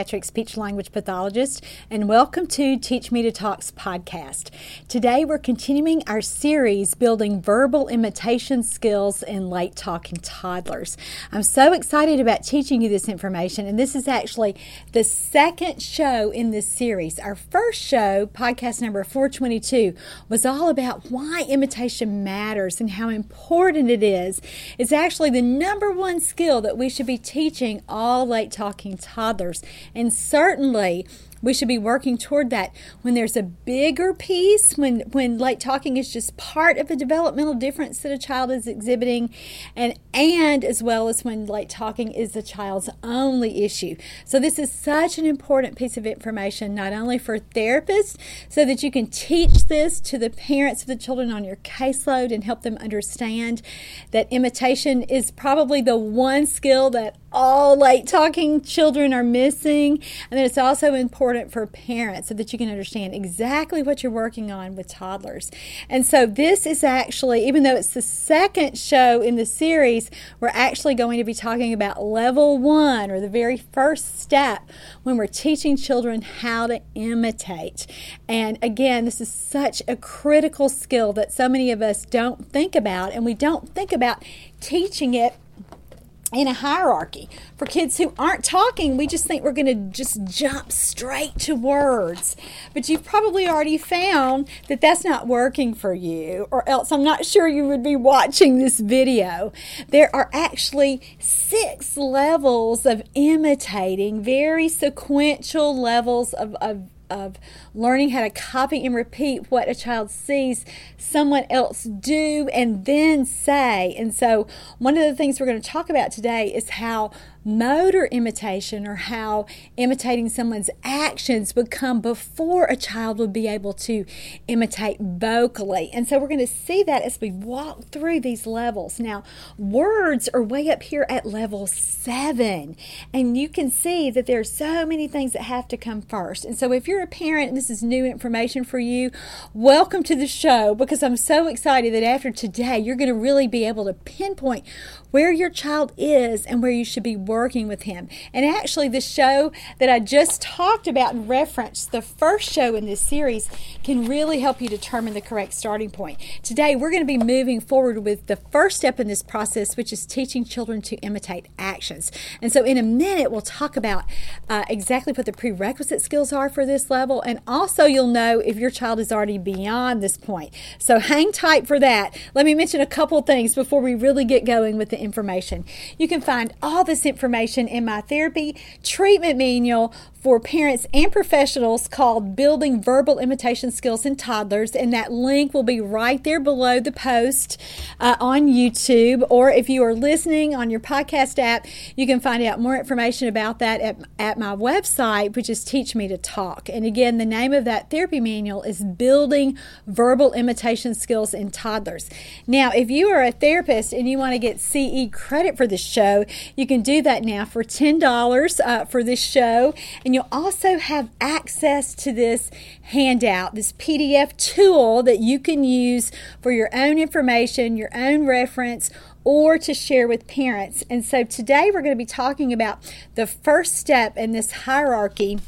Pediatric speech language pathologist, and welcome to Teach Me to Talks podcast. Today we're continuing our series building verbal imitation skills in late talking toddlers. I'm so excited about teaching you this information, and this is actually the second show in this series. Our first show, podcast number 422, was all about why imitation matters and how important it is. It's actually the number one skill that we should be teaching all late talking toddlers. And certainly, we should be working toward that. When there's a bigger piece when when late talking is just part of a developmental difference that a child is exhibiting and and as well as when late talking is the child's only issue. So this is such an important piece of information not only for therapists so that you can teach this to the parents of the children on your caseload and help them understand that imitation is probably the one skill that all late talking children are missing. And then it's also important important for parents so that you can understand exactly what you're working on with toddlers. And so, this is actually, even though it's the second show in the series, we're actually going to be talking about level one or the very first step when we're teaching children how to imitate. And again, this is such a critical skill that so many of us don't think about, and we don't think about teaching it in a hierarchy. For kids who aren't talking, we just think we're going to just jump straight to words. But you've probably already found that that's not working for you, or else I'm not sure you would be watching this video. There are actually six levels of imitating, very sequential levels of, of of learning how to copy and repeat what a child sees someone else do and then say. And so, one of the things we're going to talk about today is how motor imitation or how imitating someone's actions would come before a child would be able to imitate vocally. And so we're going to see that as we walk through these levels. Now, words are way up here at level seven, and you can see that there are so many things that have to come first. And so if you're a parent this is new information for you, welcome to the show because I'm so excited that after today, you're going to really be able to pinpoint where your child is and where you should be working with him. And actually, the show that I just talked about and referenced, the first show in this series, can really help you determine the correct starting point. Today, we're going to be moving forward with the first step in this process, which is teaching children to imitate actions. And so, in a minute, we'll talk about uh, exactly what the prerequisite skills are for this level, and also you'll know if your child is already beyond this point. So, hang tight for that. Let me mention a couple things before we really get going with the information. You can find all this information in my therapy treatment manual for parents and professionals called Building Verbal Imitation Skills in Toddlers, and that link will be right there below the post uh, on YouTube. Or if you are listening on your podcast app, you can find out more information about that at, at my website, which is Teach Me to Talk. And again, the name of that therapy manual is Building Verbal Imitation Skills in Toddlers. Now, if you are a therapist and you want to get CE credit for this show, you can do that now for $10 uh, for this show. And you'll also have access to this handout, this PDF tool that you can use for your own information, your own reference, or to share with parents. And so today we're going to be talking about the first step in this hierarchy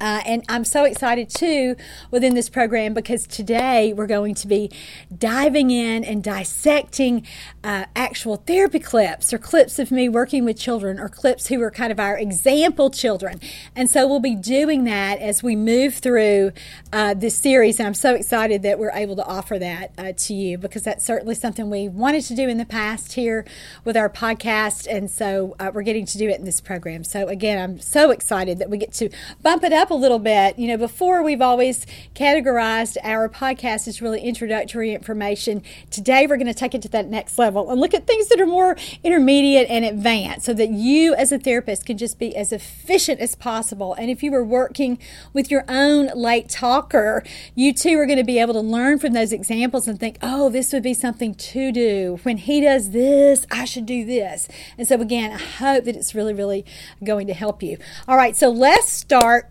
uh, and I'm so excited too within this program because today we're going to be diving in and dissecting uh, actual therapy clips or clips of me working with children or clips who are kind of our example children. And so we'll be doing that as we move through uh, this series. And I'm so excited that we're able to offer that uh, to you because that's certainly something we wanted to do in the past here with our podcast. And so uh, we're getting to do it in this program. So again, I'm so excited that we get to bump it up up a little bit. You know, before we've always categorized our podcast as really introductory information. Today we're going to take it to that next level and look at things that are more intermediate and advanced so that you as a therapist can just be as efficient as possible. And if you were working with your own late talker, you too are going to be able to learn from those examples and think, oh, this would be something to do. When he does this, I should do this. And so, again, I hope that it's really, really going to help you. All right, so let's start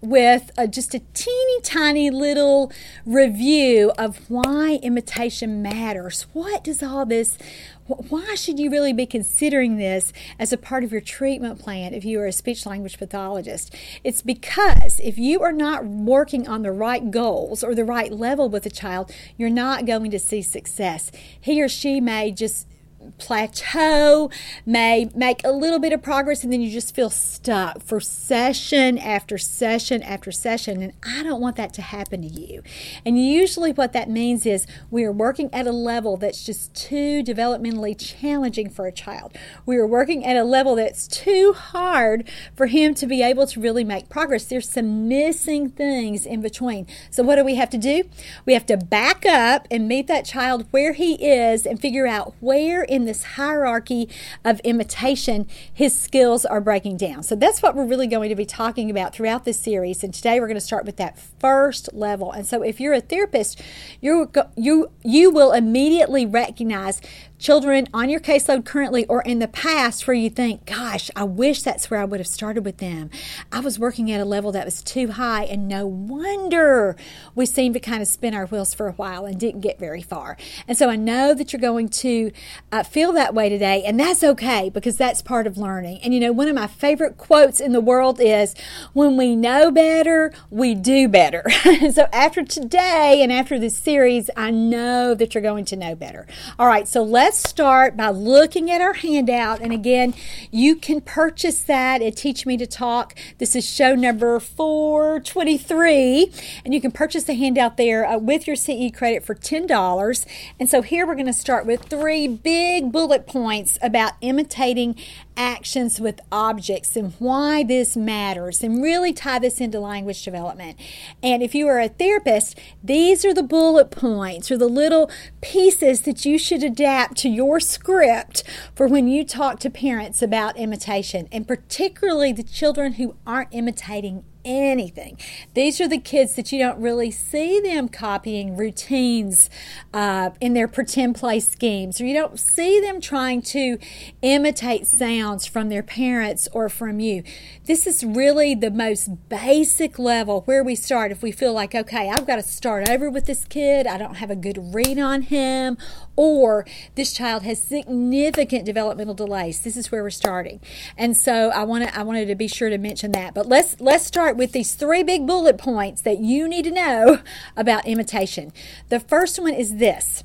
with a, just a teeny tiny little review of why imitation matters. What does all this why should you really be considering this as a part of your treatment plan if you are a speech language pathologist? It's because if you are not working on the right goals or the right level with a child, you're not going to see success. He or she may just plateau, may make a little bit of progress, and then you just feel stuck for session after session after session. And I don't want that to happen to you. And usually, what that means is we are working at a level that's just too developmentally challenging for a child. We are working at a level that's too hard for him to be able to really make progress. There's some missing things in between. So, what do we have to do? We have to back up and meet that child where he is and figure out where in this hierarchy of imitation, his skills are breaking down. So that's what we're really going to be talking about throughout this series. And today we're going to start with that first level. And so if you're a therapist, you you you will immediately recognize children on your caseload currently or in the past where you think, gosh, I wish that's where I would have started with them. I was working at a level that was too high, and no wonder we seemed to kind of spin our wheels for a while and didn't get very far. And so I know that you're going to uh, feel that way today, and that's okay because that's part of learning. And you know, one of my favorite quotes in the world is, when we know better, we do better. so after today and after this series, I know that you're going to know better. All right, so let's let's start by looking at our handout. And again, you can purchase that at Teach Me to Talk. This is show number 423. And you can purchase the handout there uh, with your CE credit for $10. And so here we're going to start with three big bullet points about imitating actions with objects and why this matters and really tie this into language development. And if you are a therapist, these are the bullet points or the little pieces that you should adapt to your script for when you talk to parents about imitation and particularly the children who aren't imitating anything. These are the kids that you don't really see them copying routines uh, in their pretend play schemes, or you don't see them trying to imitate sounds from their parents or from you. This is really the most basic level where we start if we feel like, okay, I've got to start over with this kid, I don't have a good read on him, or this child has significant developmental delays. This is where we're starting. And so I want to I wanted to be sure to mention that. But let's let's start with these three big bullet points that you need to know about imitation. The first one is this.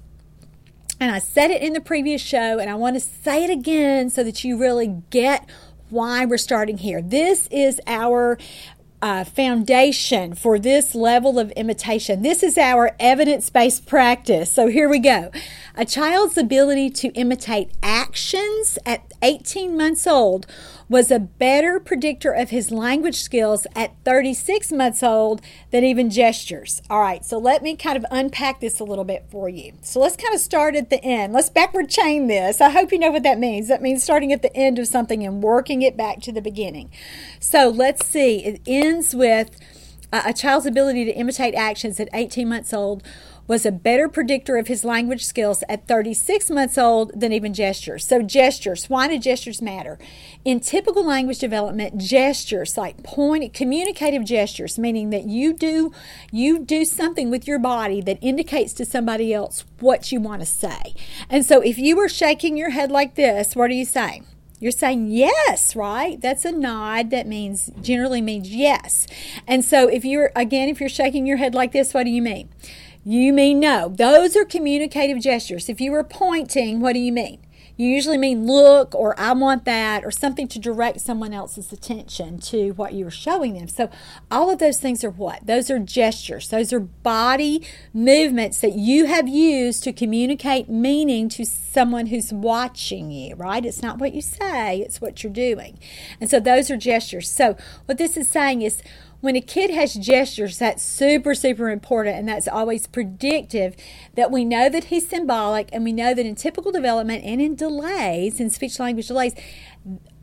And I said it in the previous show and I want to say it again so that you really get why we're starting here. This is our uh, foundation for this level of imitation. This is our evidence based practice. So here we go. A child's ability to imitate actions at 18 months old was a better predictor of his language skills at 36 months old than even gestures. All right, so let me kind of unpack this a little bit for you. So let's kind of start at the end. Let's backward chain this. I hope you know what that means. That means starting at the end of something and working it back to the beginning. So let's see. It ends with uh, a child's ability to imitate actions at 18 months old was a better predictor of his language skills at 36 months old than even gestures. So, gestures, why do gestures matter? In typical language development, gestures like point communicative gestures, meaning that you do you do something with your body that indicates to somebody else what you want to say. And so if you were shaking your head like this, what are you saying? You're saying yes, right? That's a nod that means generally means yes. And so if you're again if you're shaking your head like this, what do you mean? You mean no. Those are communicative gestures. If you were pointing, what do you mean? You usually mean look or I want that or something to direct someone else's attention to what you're showing them. So, all of those things are what? Those are gestures. Those are body movements that you have used to communicate meaning to someone who's watching you, right? It's not what you say, it's what you're doing. And so, those are gestures. So, what this is saying is, when a kid has gestures, that's super, super important, and that's always predictive that we know that he's symbolic, and we know that in typical development and in delays, in speech language delays,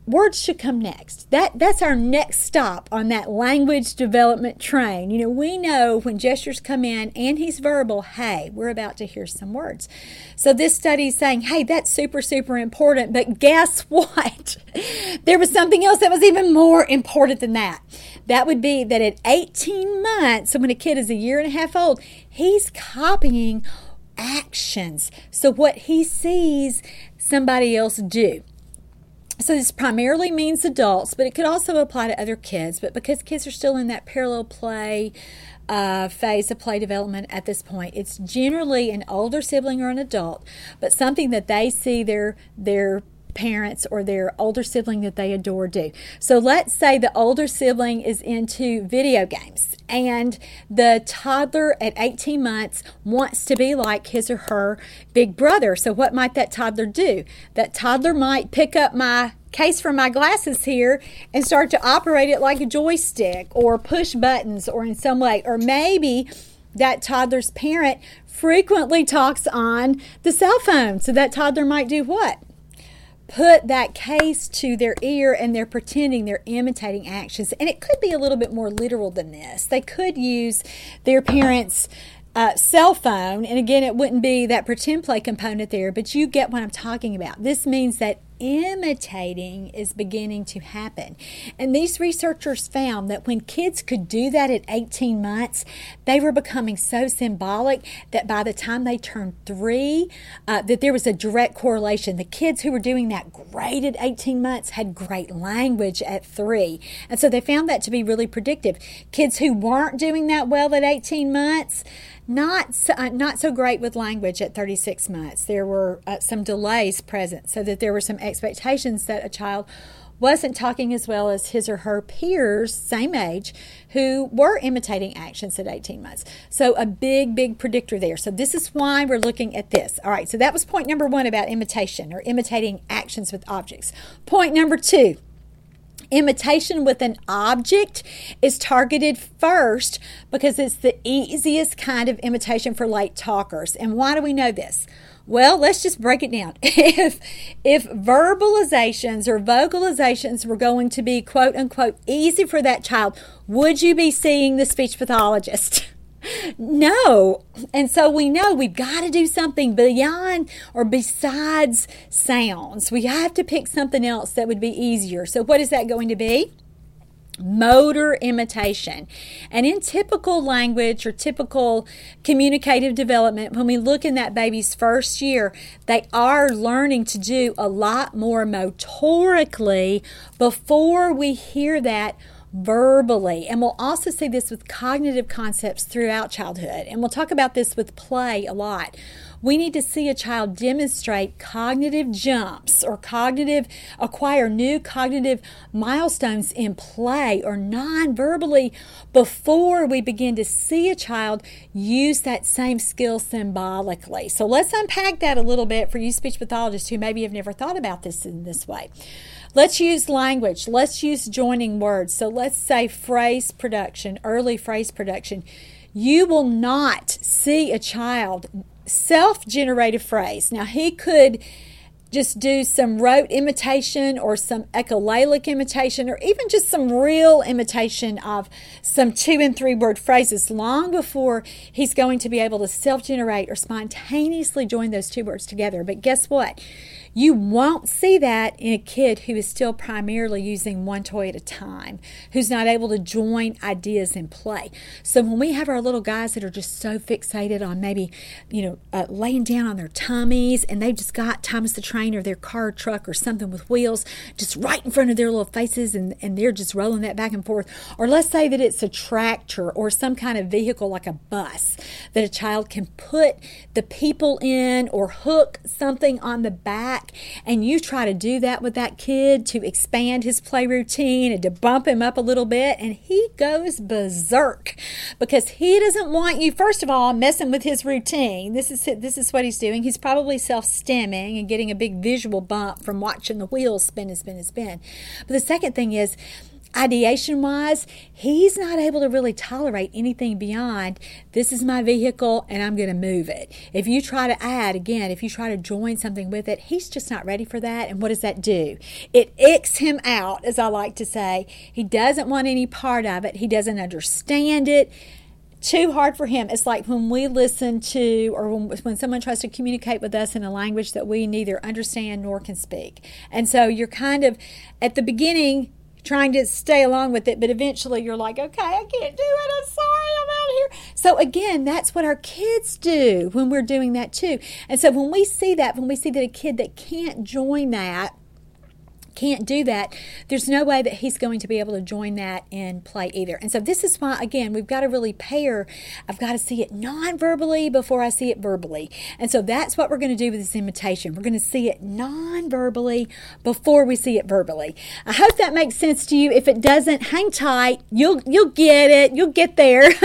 words should come next. That that's our next stop on that language development train. You know, we know when gestures come in and he's verbal, hey, we're about to hear some words. So this study is saying, hey, that's super super important, but guess what? there was something else that was even more important than that. That would be that at 18 months, so when a kid is a year and a half old, he's copying actions. So what he sees somebody else do. So this primarily means adults, but it could also apply to other kids. But because kids are still in that parallel play uh, phase of play development at this point, it's generally an older sibling or an adult, but something that they see their their parents or their older sibling that they adore do. So let's say the older sibling is into video games and the toddler at 18 months wants to be like his or her big brother. So, what might that toddler do? That toddler might pick up my case for my glasses here and start to operate it like a joystick or push buttons or in some way. Or maybe that toddler's parent frequently talks on the cell phone. So, that toddler might do what? Put that case to their ear and they're pretending they're imitating actions. And it could be a little bit more literal than this. They could use their parents' uh, cell phone, and again, it wouldn't be that pretend play component there, but you get what I'm talking about. This means that imitating is beginning to happen. And these researchers found that when kids could do that at 18 months, they were becoming so symbolic that by the time they turned three, uh, that there was a direct correlation. The kids who were doing that great at 18 months had great language at three. And so they found that to be really predictive. Kids who weren't doing that well at 18 months, not so, uh, not so great with language at 36 months. There were uh, some delays present, so that there were some expectations that a child wasn't talking as well as his or her peers, same age, who were imitating actions at 18 months. So, a big, big predictor there. So, this is why we're looking at this. All right, so that was point number one about imitation or imitating actions with objects. Point number two Imitation with an object is targeted first because it's the easiest kind of imitation for late talkers. And why do we know this? Well, let's just break it down. if if verbalizations or vocalizations were going to be quote unquote easy for that child, would you be seeing the speech pathologist? No. And so we know we've got to do something beyond or besides sounds. We have to pick something else that would be easier. So, what is that going to be? motor imitation. And in typical language or typical communicative development, when we look in that baby's first year, they are learning to do a lot more motorically before we hear that verbally. And we'll also see this with cognitive concepts throughout childhood. And we'll talk about this with play a lot. We need to see a child demonstrate cognitive jumps or cognitive, acquire new cognitive milestones in play or non verbally before we begin to see a child use that same skill symbolically. So let's unpack that a little bit for you speech pathologists who maybe have never thought about this in this way. Let's use language. Let's use joining words. So let's say phrase production, early phrase production. You will not see a child self generated phrase. Now, he could just do some rote imitation or some echolalic imitation or even just some real imitation of some two and three word phrases long before he's going to be able to self generate or spontaneously join those two words together. But guess what? You won't see that in a kid who is still primarily using one toy at a time, who's not able to join ideas in play. So when we have our little guys that are just so fixated on maybe, you know, uh, laying down on their tummies and they've just got Thomas the Train or their car truck or something with wheels just right in front of their little faces and, and they're just rolling that back and forth. Or let's say that it's a tractor or some kind of vehicle like a bus that a child can put the people in or hook something on the back and you try to do that with that kid to expand his play routine and to bump him up a little bit, and he goes berserk because he doesn't want you, first of all, messing with his routine. This is this is what he's doing. He's probably self-stimming and getting a big visual bump from watching the wheels spin and spin and spin. But the second thing is ideation wise, he's not able to really tolerate anything beyond this is my vehicle and I'm going to move it. If you try to add, again, if you try to join something with it, he's just not ready for that. And what does that do? It icks him out, as I like to say. He doesn't want any part of it, he doesn't understand it too hard for him. It's like when we listen to, or when, when someone tries to communicate with us in a language that we neither understand nor can speak. And so you're kind of, at the beginning, trying to stay along with it, but eventually you're like, okay, I can't do it. I'm sorry, I'm out of here. So again, that's what our kids do when we're doing that too. And so when we see that, when we see that a kid that can't join that, can't do that, there's no way that he's going to be able to join that in play either. And so this is why, again, we've got to really pair. I've got to see it non-verbally before I see it verbally. And so that's what we're going to do with this imitation. We're going to see it non-verbally before we see it verbally. I hope that makes sense to you. If it doesn't, hang tight. You'll you'll get it. You'll get there.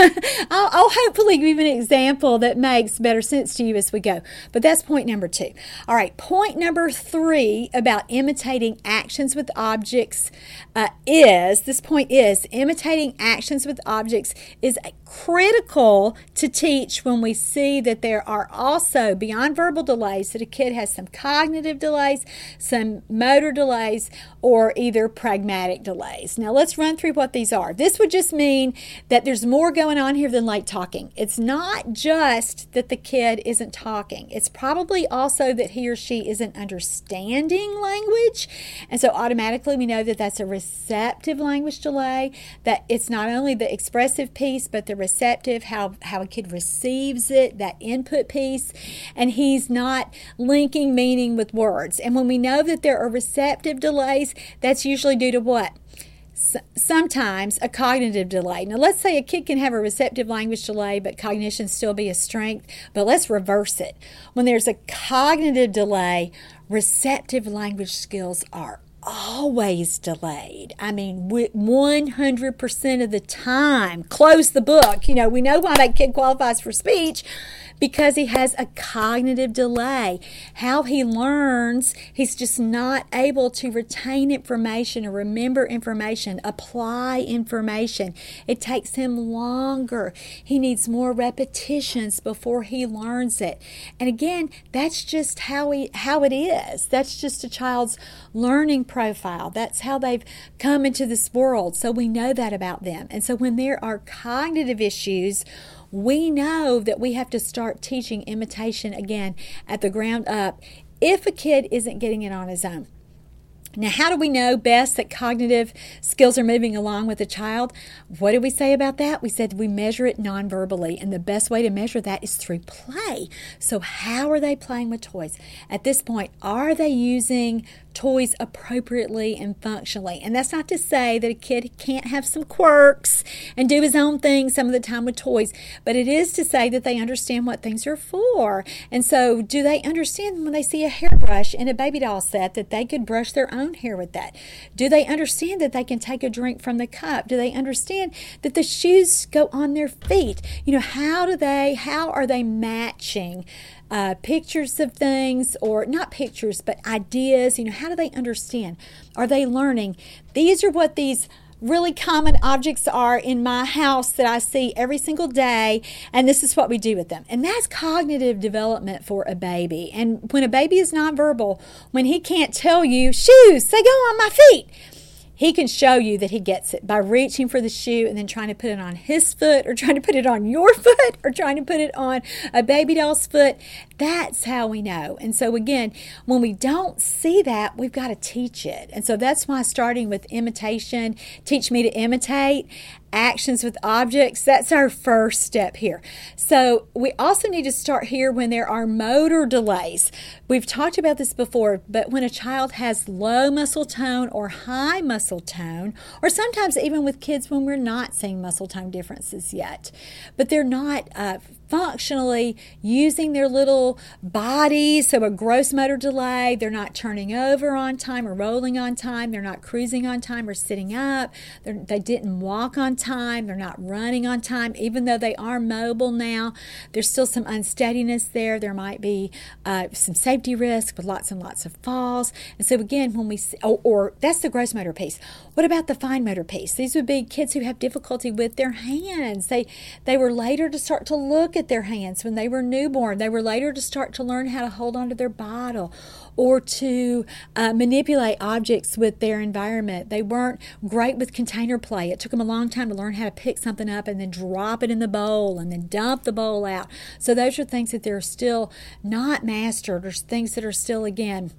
I'll, I'll hopefully give you an example that makes better sense to you as we go. But that's point number two. All right, point number three about imitating action actions with objects uh, is this point is imitating actions with objects is critical to teach when we see that there are also beyond verbal delays that a kid has some cognitive delays, some motor delays, or either pragmatic delays. Now let's run through what these are. This would just mean that there's more going on here than late talking. It's not just that the kid isn't talking. It's probably also that he or she isn't understanding language. And so automatically we know that that's a receptive language delay, that it's not only the expressive piece, but the receptive, how, how a kid receives it, that input piece, and he's not linking meaning with words. And when we know that there are receptive delays, that's usually due to what? sometimes a cognitive delay. Now, let's say a kid can have a receptive language delay, but cognition still be a strength. But let's reverse it. When there's a cognitive delay, receptive language skills are always delayed. I mean, 100% of the time. Close the book. You know, we know why that kid qualifies for speech because he has a cognitive delay. How he learns, he's just not able to retain information or remember information, apply information. It takes him longer. He needs more repetitions before he learns it. And again, that's just how he how it is. That's just a child's learning profile. That's how they've come into this world. So we know that about them. And so when there are cognitive issues, we know that we have to start teaching imitation again at the ground up if a kid isn't getting it on his own. Now, how do we know best that cognitive skills are moving along with a child? What did we say about that? We said we measure it non verbally, and the best way to measure that is through play. So, how are they playing with toys? At this point, are they using toys appropriately and functionally. And that's not to say that a kid can't have some quirks and do his own thing some of the time with toys, but it is to say that they understand what things are for. And so, do they understand when they see a hairbrush in a baby doll set that they could brush their own hair with that? Do they understand that they can take a drink from the cup? Do they understand that the shoes go on their feet? You know, how do they, how are they matching? Uh, pictures of things, or not pictures, but ideas. You know, how do they understand? Are they learning? These are what these really common objects are in my house that I see every single day, and this is what we do with them. And that's cognitive development for a baby. And when a baby is nonverbal, when he can't tell you, shoes, they go on my feet, he can show you that he gets it by reaching for the shoe and then trying to put it on his foot or trying to put it on your foot or trying to put it on a baby doll's foot. That's how we know. And so, again, when we don't see that, we've got to teach it. And so that's why starting with imitation, teach me to imitate, actions with objects, that's our first step here. So we also need to start here when there are motor delays. We've talked about this before, but when a child has low muscle tone or high muscle tone, or sometimes even with kids when we're not seeing muscle tone differences yet, but they're not uh, functionally using their little bodies. So, a gross motor delay, they're not turning over on time or rolling on time, they're not cruising on time or sitting up, they're, they didn't walk on time, they're not running on time, even though they are mobile now. There's still some unsteadiness there. There might be uh, some safety risk with lots and lots of falls. And so, again, when we see, oh, or that's the gross motor piece. What about the fine motor piece? These would be kids who have difficulty with their hands. They they were later to start to look at their hands when they were newborn. They were later to start to learn how to hold onto their bottle or to uh, manipulate objects with their environment. They weren't great with container play. It took them a long time to learn how to pick something up and then drop it in the bowl and then dump the bowl out. So those are things that they're still not mastered or things that are still again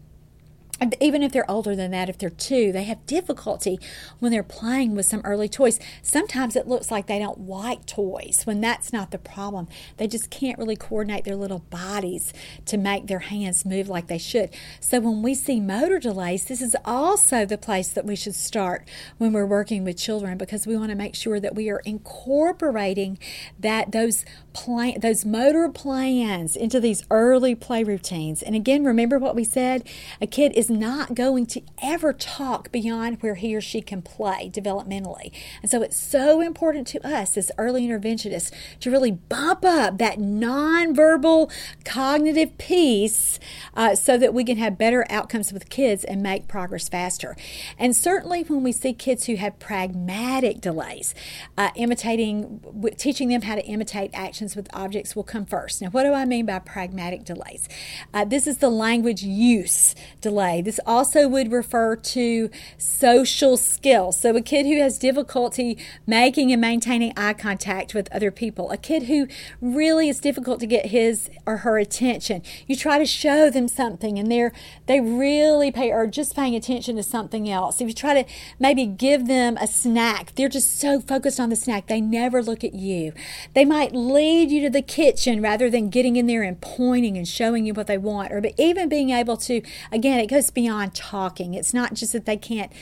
even if they're older than that, if they're two, they have difficulty when they're playing with some early toys. Sometimes it looks like they don't like toys when that's not the problem. They just can't really coordinate their little bodies to make their hands move like they should. So when we see motor delays, this is also the place that we should start when we're working with children because we want to make sure that we are incorporating that those plan those motor plans into these early play routines. And again, remember what we said? A kid is not going to ever talk beyond where he or she can play developmentally. And so it's so important to us as early interventionists to really bump up that nonverbal cognitive piece uh, so that we can have better outcomes with kids and make progress faster. And certainly when we see kids who have pragmatic delays, uh, imitating, teaching them how to imitate actions with objects will come first. Now, what do I mean by pragmatic delays? Uh, this is the language use delay this also would refer to social skills. So, a kid who has difficulty making and maintaining eye contact with other people, a kid who really is difficult to get his or her attention. You try to show them something and they're they really pay or just paying attention to something else. If you try to maybe give them a snack, they're just so focused on the snack, they never look at you. They might lead you to the kitchen rather than getting in there and pointing and showing you what they want, or even being able to, again, it goes beyond talking. It's not just that they can't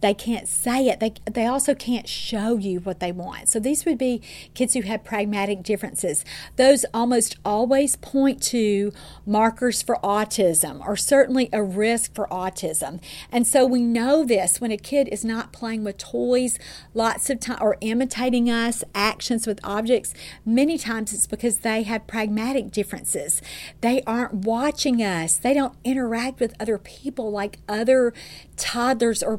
they can't say it. They, they also can't show you what they want. So these would be kids who have pragmatic differences. Those almost always point to markers for autism or certainly a risk for autism. And so we know this when a kid is not playing with toys lots of time or imitating us, actions with objects, many times it's because they have pragmatic differences. They aren't watching us. They don't interact with other people like other toddlers or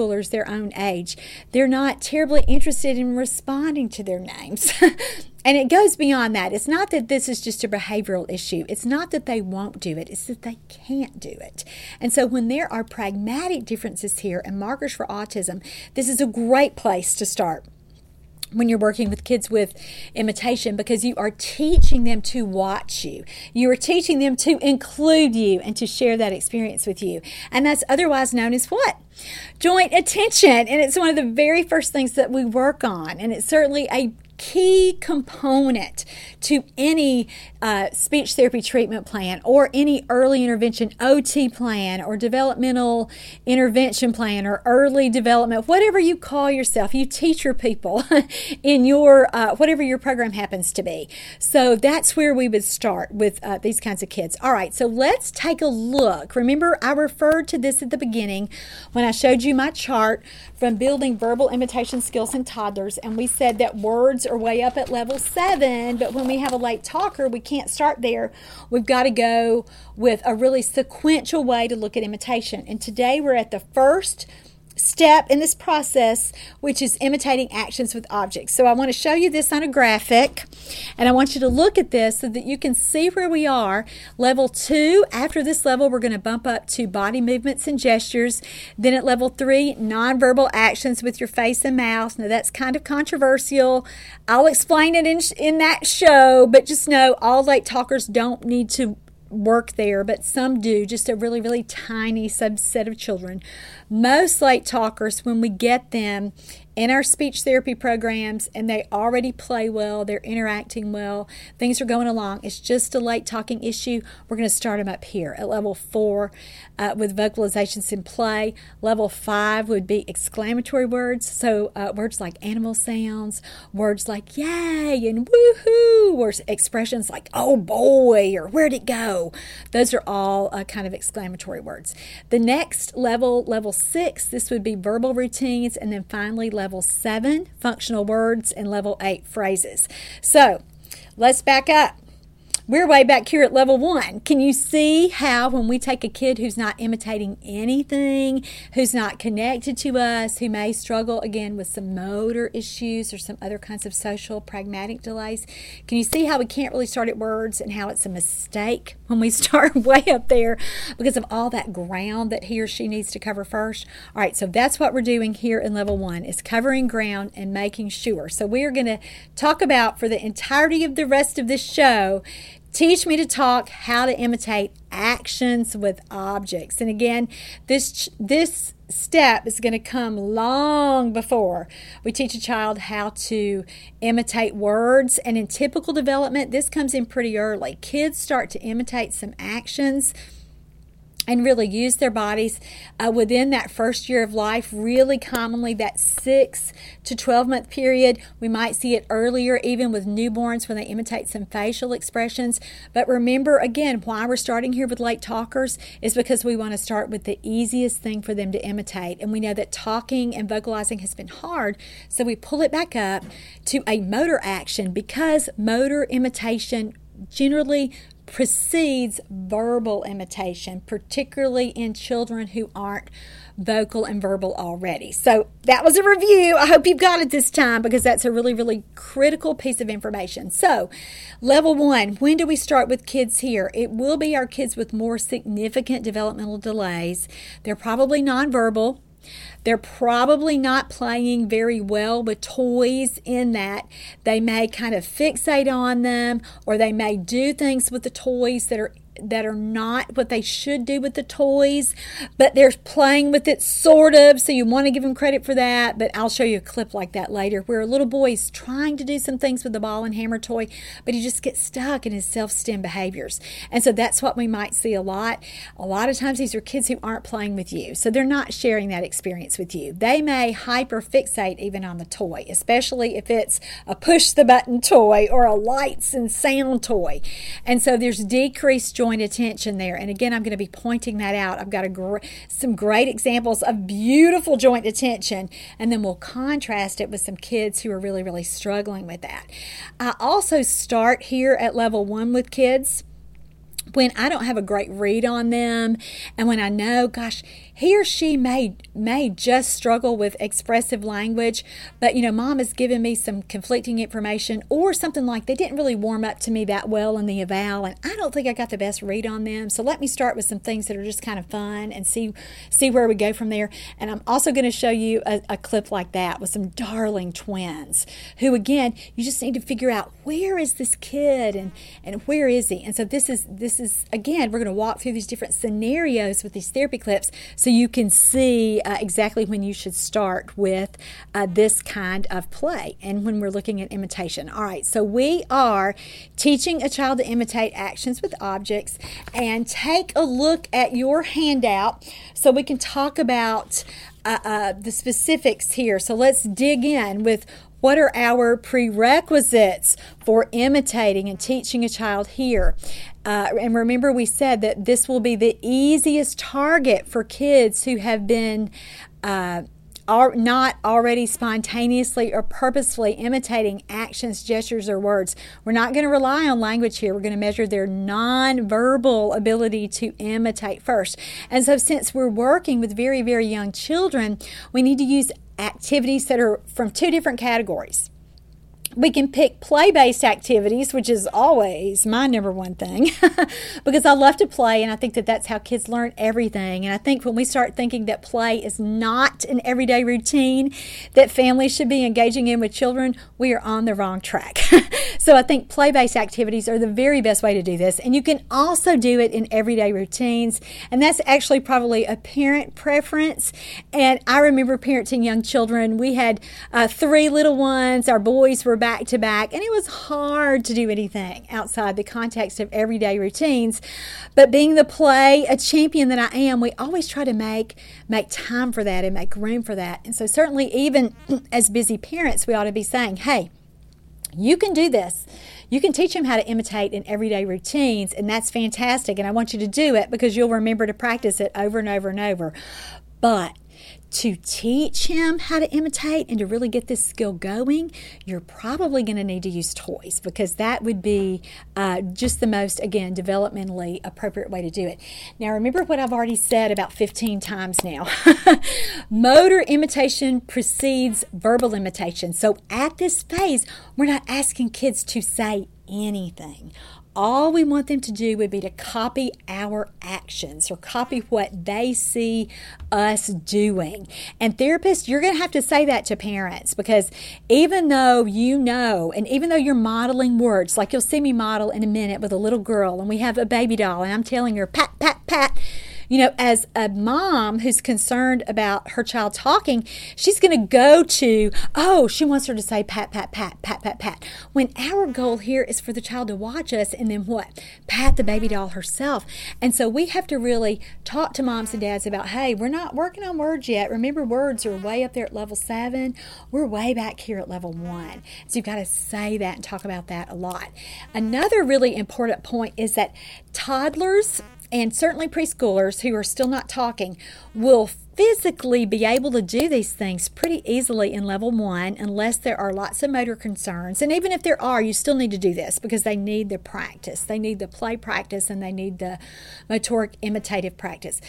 preschoolers their own age. They're not terribly interested in responding to their names. and it goes beyond that. It's not that this is just a behavioral issue. It's not that they won't do it, it's that they can't do it. And so when there are pragmatic differences here and markers for autism, this is a great place to start when you're working with kids with imitation because you are teaching them to watch you. You are teaching them to include you and to share that experience with you. And that's otherwise known as what? Joint attention. And it's one of the very first things that we work on. And it's certainly a key component to any uh, speech therapy treatment plan or any early intervention OT plan or developmental intervention plan or early development, whatever you call yourself. You teach your people in your uh, whatever your program happens to be. So that's where we would start with uh, these kinds of kids. All right, so let's take a look. Remember, I referred to this at the beginning when I showed you my chart from building verbal imitation skills in toddlers, and we said that words are way up at level seven, but when we have a late talker, we can't start there. We've got to go with a really sequential way to look at imitation. And today we're at the first step in this process, which is imitating actions with objects. So I want to show you this on a graphic, and I want you to look at this so that you can see where we are. Level two, after this level, we're going to bump up to body movements and gestures. Then at level three, nonverbal actions with your face and mouth. Now that's kind of controversial. I'll explain it in, in that show, but just know all late talkers don't need to work there, but some do, just a really, really tiny subset of children. Most late talkers, when we get them in our speech therapy programs and they already play well, they're interacting well, things are going along. It's just a late talking issue. We're going to start them up here at level four uh, with vocalizations in play. Level five would be exclamatory words, so uh, words like animal sounds, words like yay and woohoo, or expressions like oh boy or where'd it go. Those are all uh, kind of exclamatory words. The next level, level six, this would be verbal routines, and then finally level seven, functional words, and level eight, phrases. So let's back up. We're way back here at level one. Can you see how, when we take a kid who's not imitating anything, who's not connected to us, who may struggle again with some motor issues or some other kinds of social pragmatic delays, can you see how we can't really start at words and how it's a mistake when we start way up there because of all that ground that he or she needs to cover first? All right, so that's what we're doing here in level one is covering ground and making sure. So we are going to talk about for the entirety of the rest of this show Teach me to talk how to imitate actions with objects. And again, this this step is going to come long before we teach a child how to imitate words. And in typical development, this comes in pretty early. Kids start to imitate some actions and really use their bodies uh, within that first year of life. Really commonly, that six to 12 month period. We might see it earlier, even with newborns when they imitate some facial expressions. But remember, again, why we're starting here with late talkers is because we want to start with the easiest thing for them to imitate. And we know that talking and vocalizing has been hard, so we pull it back up to a motor action because motor imitation generally precedes verbal imitation, particularly in children who aren't vocal and verbal already. So that was a review. I hope you've got it this time because that's a really, really critical piece of information. So, level one, when do we start with kids here? It will be our kids with more significant developmental delays. They're probably nonverbal. They're probably not playing very well with toys in that they may kind of fixate on them or they may do things with the toys that are that are not what they should do with the toys, but they're playing with it sort of. So you want to give them credit for that. But I'll show you a clip like that later where a little boy is trying to do some things with the ball and hammer toy, but he just gets stuck in his self stim behaviors. And so that's what we might see a lot. A lot of times these are kids who aren't playing with you. So they're not sharing that experience with you. They may hyper fixate even on the toy, especially if it's a push the button toy or a lights and sound toy. And so there's decreased joy joint attention there. And again, I'm going to be pointing that out. I've got gr- some great examples of beautiful joint attention, and then we'll contrast it with some kids who are really, really struggling with that. I also start here at level one with kids when I don't have a great read on them and when I know, gosh, he or she may may just struggle with expressive language, but you know, mom has given me some conflicting information or something like they didn't really warm up to me that well in the eval and I don't think I got the best read on them. So let me start with some things that are just kind of fun and see see where we go from there. And I'm also going to show you a, a clip like that with some darling twins who again, you just need to figure out where is this kid and and where is he? And so this is this is again, we're going to walk through these different scenarios with these therapy clips so you can see uh, exactly when you should start with uh, this kind of play and when we're looking at imitation. All right, so we are teaching a child to imitate actions with objects and take a look at your handout so we can talk about uh, uh the specifics here. So let's dig in with what are our prerequisites for imitating and teaching a child here? Uh, and remember, we said that this will be the easiest target for kids who have been. Uh, are not already spontaneously or purposefully imitating actions, gestures, or words. We're not going to rely on language here. We're going to measure their nonverbal ability to imitate first. And so, since we're working with very, very young children, we need to use activities that are from two different categories. We can pick play based activities, which is always my number one thing because I love to play and I think that that's how kids learn everything. And I think when we start thinking that play is not an everyday routine that families should be engaging in with children, we are on the wrong track. so I think play based activities are the very best way to do this. And you can also do it in everyday routines. And that's actually probably a parent preference. And I remember parenting young children. We had uh, three little ones, our boys were back to back, and it was hard to do anything outside the context of everyday routines. But being the play a champion that I am, we always try to make make time for that and make room for that. And so certainly even as busy parents, we ought to be saying, "Hey, you can do this. You can teach them how to imitate in everyday routines, and that's fantastic. And I want you to do it because you'll remember to practice it over and over and over. But to teach him how to imitate and to really get this skill going, you're probably going to need to use toys because that would be uh, just the most, again, developmentally appropriate way to do it. Now, remember what I've already said about 15 times now. Motor imitation precedes verbal imitation. So at this phase, we're not asking kids to say anything all we want them to do would be to copy our actions or copy what they see us doing. And therapists, you're going to have to say that to parents because even though you know, and even though you're modeling words, like you'll see me model in a minute with a little girl, and we have a baby doll, and I'm telling her, pat, pat, pat you know, as a mom who's concerned about her child talking, she's going to go to, oh, she wants her to say pat, pat, pat, pat, pat, pat. When our goal here is for the child to watch us and then what? Pat the baby doll herself. And so we have to really talk to moms and dads about, hey, we're not working on words yet. Remember, words are way up there at level seven. We're way back here at level one. So you've got to say that and talk about that a lot. Another really important point is that toddlers and certainly preschoolers who are still not talking will physically be able to do these things pretty easily in level one unless there are lots of motor concerns. And even if there are, you still need to do this because they need the practice. They need the play practice and they need the motoric imitative practice.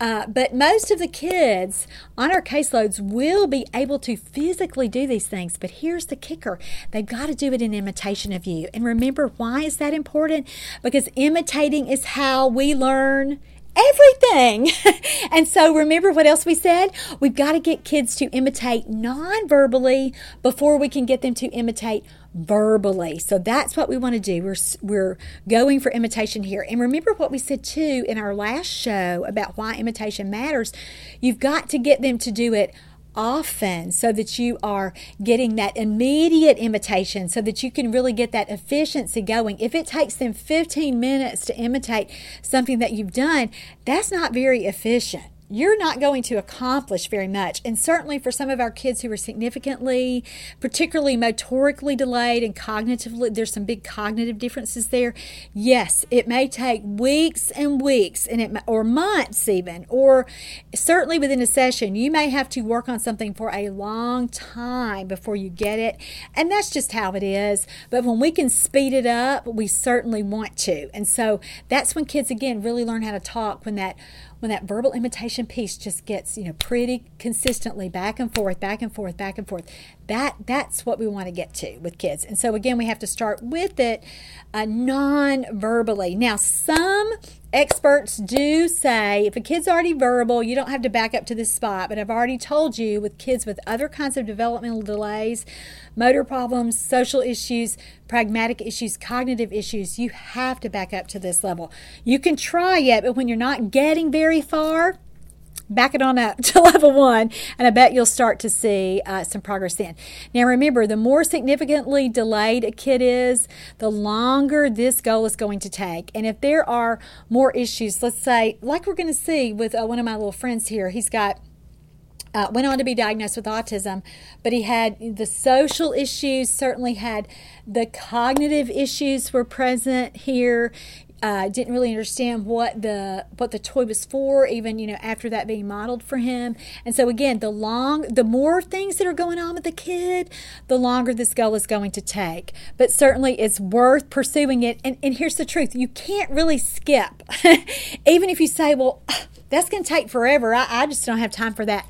Uh, but most of the kids on our caseloads will be able to physically do these things. But here's the kicker they've got to do it in imitation of you. And remember, why is that important? Because imitating is how we learn everything. and so remember what else we said? We've got to get kids to imitate non verbally before we can get them to imitate verbally. So that's what we want to do. We're we're going for imitation here. And remember what we said too in our last show about why imitation matters. You've got to get them to do it often so that you are getting that immediate imitation so that you can really get that efficiency going. If it takes them 15 minutes to imitate something that you've done, that's not very efficient you're not going to accomplish very much. And certainly for some of our kids who are significantly, particularly motorically delayed and cognitively, there's some big cognitive differences there. Yes, it may take weeks and weeks, and it or months even, or certainly within a session, you may have to work on something for a long time before you get it, and that's just how it is. But when we can speed it up, we certainly want to, and so that's when kids again really learn how to talk when that when that verbal imitation piece just gets you know pretty consistently back and forth back and forth back and forth that that's what we want to get to with kids. And so again we have to start with it uh, non-verbally. Now some experts do say if a kid's already verbal you don't have to back up to this spot but i've already told you with kids with other kinds of developmental delays motor problems social issues pragmatic issues cognitive issues you have to back up to this level. You can try it but when you're not getting very far back it on up to level one, and I bet you'll start to see uh, some progress then. Now, remember, the more significantly delayed a kid is, the longer this goal is going to take. And if there are more issues, let's say, like we're going to see with uh, one of my little friends here, he's got uh, went on to be diagnosed with autism, but he had the social issues, certainly had the cognitive issues were present here uh, didn't really understand what the what the toy was for even you know after that being modeled for him. And so again the long the more things that are going on with the kid the longer this goal is going to take. But certainly it's worth pursuing it. And, and here's the truth. You can't really skip. Even if you say well that's going to take forever. I, I just don't have time for that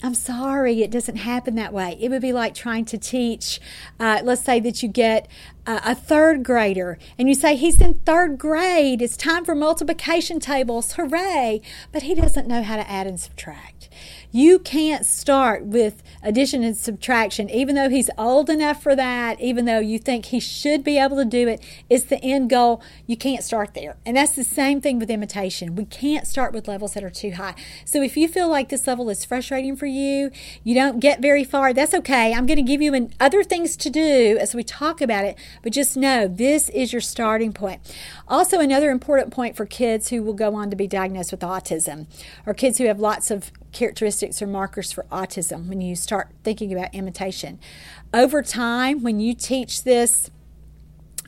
I'm sorry, it doesn't happen that way. It would be like trying to teach, uh, let's say that you get uh, a third grader and you say, He's in third grade, it's time for multiplication tables, hooray! But he doesn't know how to add and subtract. You can't start with addition and subtraction, even though he's old enough for that, even though you think he should be able to do it. It's the end goal. You can't start there. And that's the same thing with imitation. We can't start with levels that are too high. So if you feel like this level is frustrating for you, you don't get very far, that's okay. I'm going to give you other things to do as we talk about it, but just know this is your starting point. Also, another important point for kids who will go on to be diagnosed with autism or kids who have lots of characteristics or markers for autism when you start thinking about imitation. Over time, when you teach this,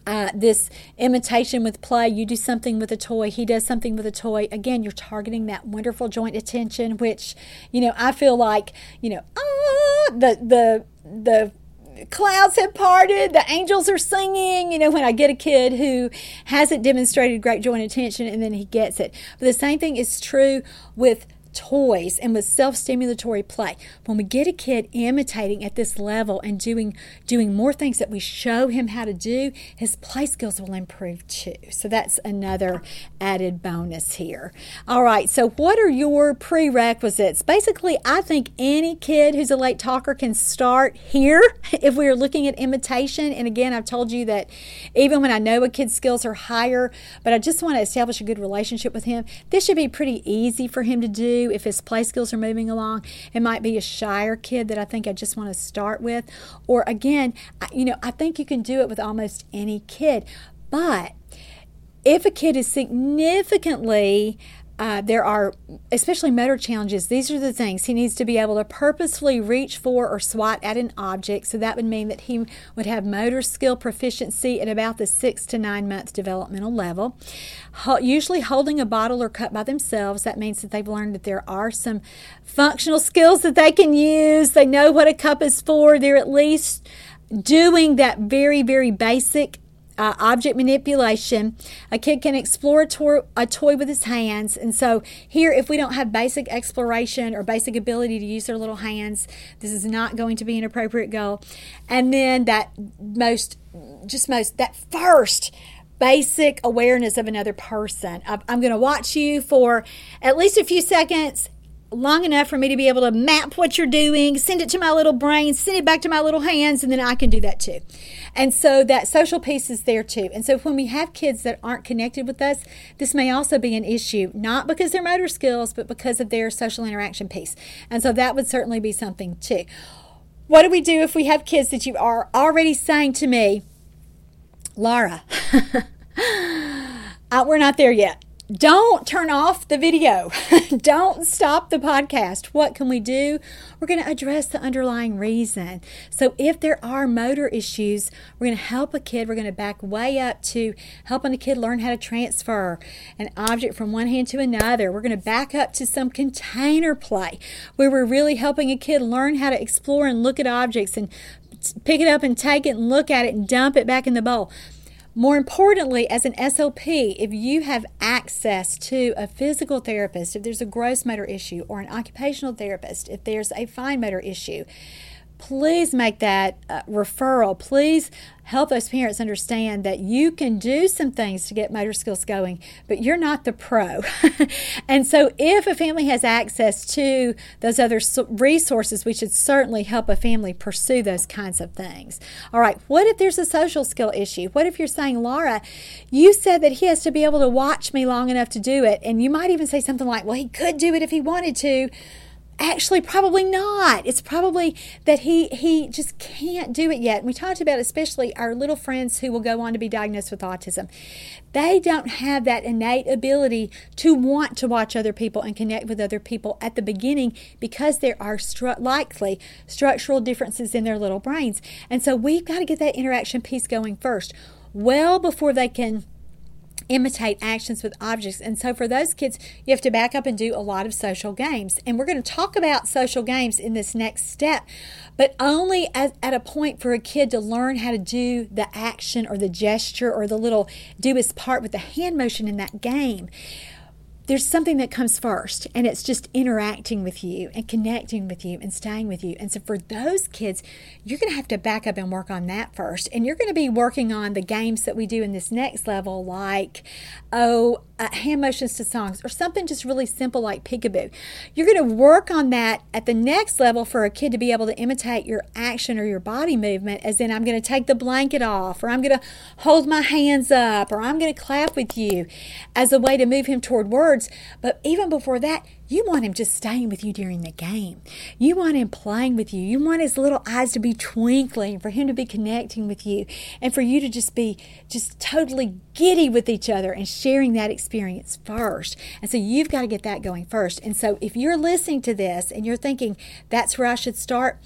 uh, this imitation with play, you do something with a toy, he does something with a toy. Again, you're targeting that wonderful joint attention, which, you know, I feel like, you know, ah, the, the, the clouds have parted, the angels are singing. You know, when I get a kid who hasn't demonstrated great joint attention and then he gets it. But the same thing is true with toys and with self-stimulatory play. When we get a kid imitating at this level and doing doing more things that we show him how to do his play skills will improve too. So that's another added bonus here. All right so what are your prerequisites? Basically i think any kid who's a late talker can start here if we are looking at imitation. And again i've told you that even when i know a kid's skills are higher but i just want to establish a good relationship with him this should be pretty easy for him to do if his play skills are moving along. It might be a shyer kid that I think I just want to start with. Or again, you know, I think you can do it with almost any kid. But if a kid is significantly uh, there are, especially motor challenges, these are the things. He needs to be able to purposefully reach for or swat at an object. So that would mean that he would have motor skill proficiency at about the six to nine month developmental level. usually holding a bottle or cup by themselves, that means that they've learned that there are some functional skills that they can use. They know what a cup is for. They're at least doing that very, very basic uh, object manipulation. A kid can explore a a toy with his hands. And so, here, if we don't have basic exploration or basic ability to use their little hands, this is not going to be an appropriate goal. And then, that most, just most, that first basic awareness of another person. I'm going to watch you for at least a few seconds long enough for me to be able to map what you're doing, send it to my little brain, send it back to my little hands, and then I can do that too. And so that social piece is there too. And so when we have kids that aren't connected with us, this may also be an issue, not because their motor skills, but because of their social interaction piece. And so that would certainly be something too. What do we do if we have kids that you are already saying to me, Laura, uh, we're not there yet? Don't turn off the video. don't stop the podcast. What can we do? We're going to address the underlying reason. So, if there are motor issues, we're going to help a kid. We're going to back way up to helping a kid learn how to transfer an object from one hand to another. We're going to back up to some container play where we're really helping a kid learn how to explore and look at objects and pick it up and take it and look at it and dump it back in the bowl. More importantly, as an SLP, if you have access to a physical therapist, if there's a gross motor issue, or an occupational therapist, if there's a fine motor issue, please make that uh, referral. Please help those parents understand that you can do some things to get motor skills going, but you're not the pro. and so, if a family has access to those other resources, we should certainly help a family pursue those kinds of things. All right, what if there's a social skill issue? What if you're saying, Laura, you said that he has to be able to watch me long enough to do it? And you might even say something like, well, he could do it if he wanted to actually probably not. It's probably that he he just can't do it yet. And we talked about especially our little friends who will go on to be diagnosed with autism. They don't have that innate ability to want to watch other people and connect with other people at the beginning because there are stru- likely structural differences in their little brains. And so we've got to get that interaction piece going first well before they can imitate actions with objects. And so for those kids, you have to back up and do a lot of social games. And we're going to talk about social games in this next step, but only at, at a point for a kid to learn how to do the action or the gesture or the little do his part with the hand motion in that game there's something that comes first, and it's just interacting with you and connecting with you and staying with you. And so for those kids, you're going to have to back up and work on that first. And you're going to be working on the games that we do in this next level, like, oh, uh, hand motions to songs or something just really simple like peekaboo. You're going to work on that at the next level for a kid to be able to imitate your action or your body movement, as in, I'm going to take the blanket off, or I'm going to hold my hands up, or I'm going to clap with you as a way to move him toward words. But even before that, you want him just staying with you during the game. You want him playing with you. You want his little eyes to be twinkling, for him to be connecting with you, and for you to just be just totally giddy with each other and sharing that experience first. And so you've got to get that going first. And so if you're listening to this and you're thinking that's where I should start,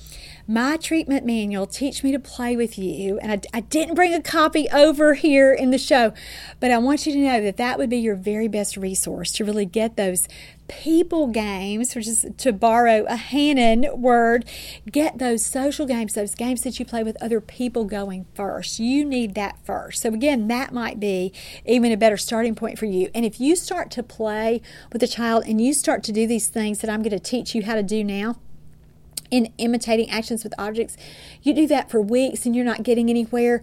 my treatment manual, Teach Me to Play with You. And I, I, didn't bring a copy over here in the show, but I want you to know that that would be your very best resource to really get those people games, which is to borrow a Hanen word, get those social games, those games that you play with other people going first. You need that first. So, again, that might be even a better starting point for you. And if you start to play with a child and you start to do these things that I'm going to teach you how to do now, in imitating actions with objects, you do that for weeks and you're not getting anywhere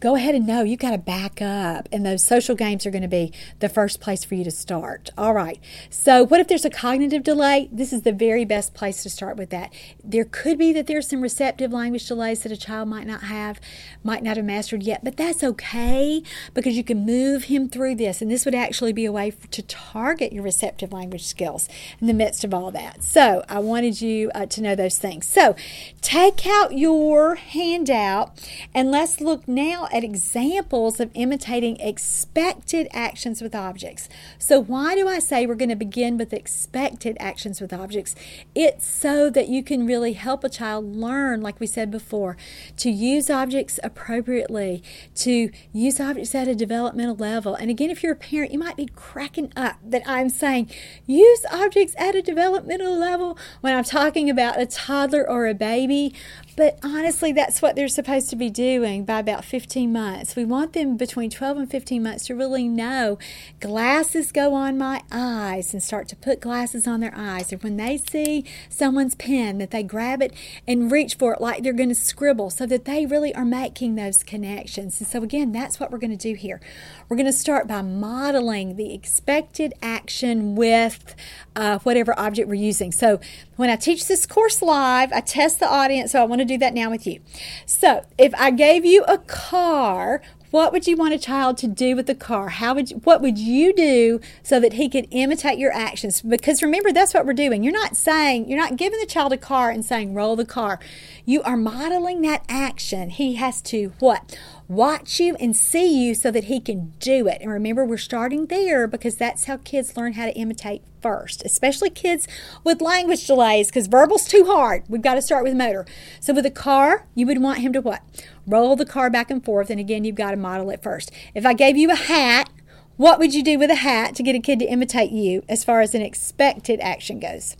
go ahead and know you've got to back up, and those social games are going to be the first place for you to start. All right. So, what if there's a cognitive delay? This is the very best place to start with that. There could be that there's some receptive language delays that a child might not have, might not have mastered yet, but that's okay because you can move him through this, and this would actually be a way to target your receptive language skills in the midst of all that. So, I wanted you uh, to know those things. So, take out your handout and let's look now at examples of imitating expected actions with objects. So, why do I say we're going to begin with expected actions with objects? It's so that you can really help a child learn, like we said before, to use objects appropriately, to use objects at a developmental level. And again, if you're a parent, you might be cracking up that I'm saying use objects at a developmental level when I'm talking about a toddler or a baby. But honestly, that's what they're supposed to be doing by about 15 months. We want them between 12 and 15 months to really know glasses go on my eyes and start to put glasses on their eyes. And when they see someone's pen, that they grab it and reach for it like they're going to scribble so that they really are making those connections. And so, again, that's what we're going to do here. We're going to start by modeling the expected action with uh, whatever object we're using. So, when I teach this course live, I test the audience, so I want to do that now with you. So, if I gave you a car, what would you want a child to do with the car? How would you, what would you do so that he could imitate your actions? Because remember, that's what we're doing. You're not saying you're not giving the child a car and saying roll the car. You are modeling that action. He has to what? Watch you and see you so that he can do it. And remember, we're starting there because that's how kids learn how to imitate first, especially kids with language delays because verbal's too hard. We've got to start with motor. So with a car, you would want him to what? Roll the car back and forth. And again, you've got to model it first. If I gave you a hat, what would you do with a hat to get a kid to imitate you as far as an expected action goes?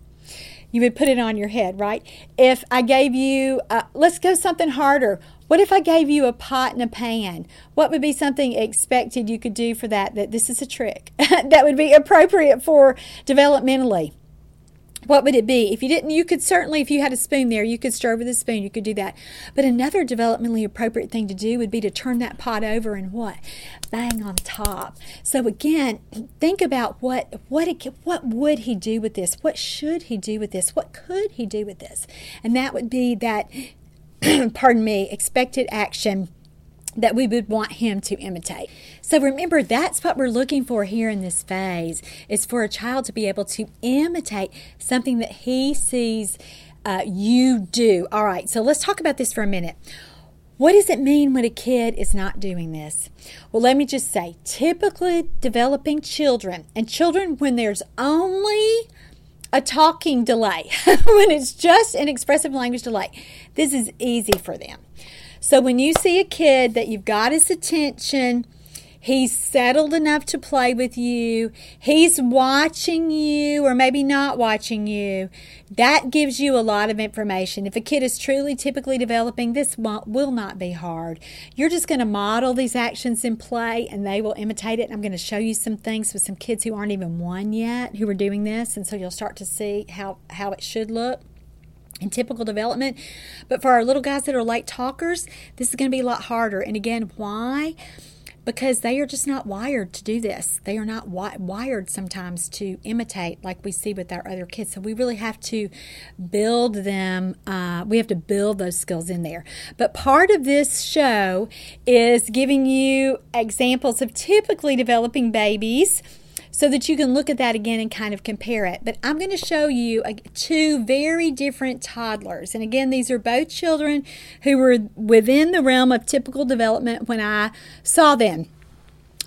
You would put it on your head, right? If I gave you, uh, let's go something harder. What if I gave you a pot and a pan? What would be something expected you could do for that? That this is a trick that would be appropriate for developmentally. What would it be? If you didn't, you could certainly, if you had a spoon there, you could stir with a spoon, you could do that. But another developmentally appropriate thing to do would be to turn that pot over and what? Bang on top. So again, think about what what it, what would he do with this? What should he do with this? What could he do with this? And that would be that pardon me, expected action that we would want him to imitate. So remember, that's what we're looking for here in this phase is for a child to be able to imitate something that he sees uh, you do. All right, so let's talk about this for a minute. What does it mean when a kid is not doing this? Well, let me just say typically developing children, and children when there's only a talking delay, when it's just an expressive language delay, this is easy for them. So when you see a kid that you've got his attention, He's settled enough to play with you. He's watching you or maybe not watching you. That gives you a lot of information. If a kid is truly typically developing, this will not be hard. You're just going to model these actions in play and they will imitate it. I'm going to show you some things with some kids who aren't even one yet who are doing this. And so you'll start to see how, how it should look in typical development. But for our little guys that are late talkers, this is going to be a lot harder. And again, why? Because they are just not wired to do this. They are not wi- wired sometimes to imitate like we see with our other kids. So we really have to build them, uh, we have to build those skills in there. But part of this show is giving you examples of typically developing babies so that you can look at that again and kind of compare it. But I'm going to show you two very different toddlers. And again, these are both children who were within the realm of typical development when I saw them.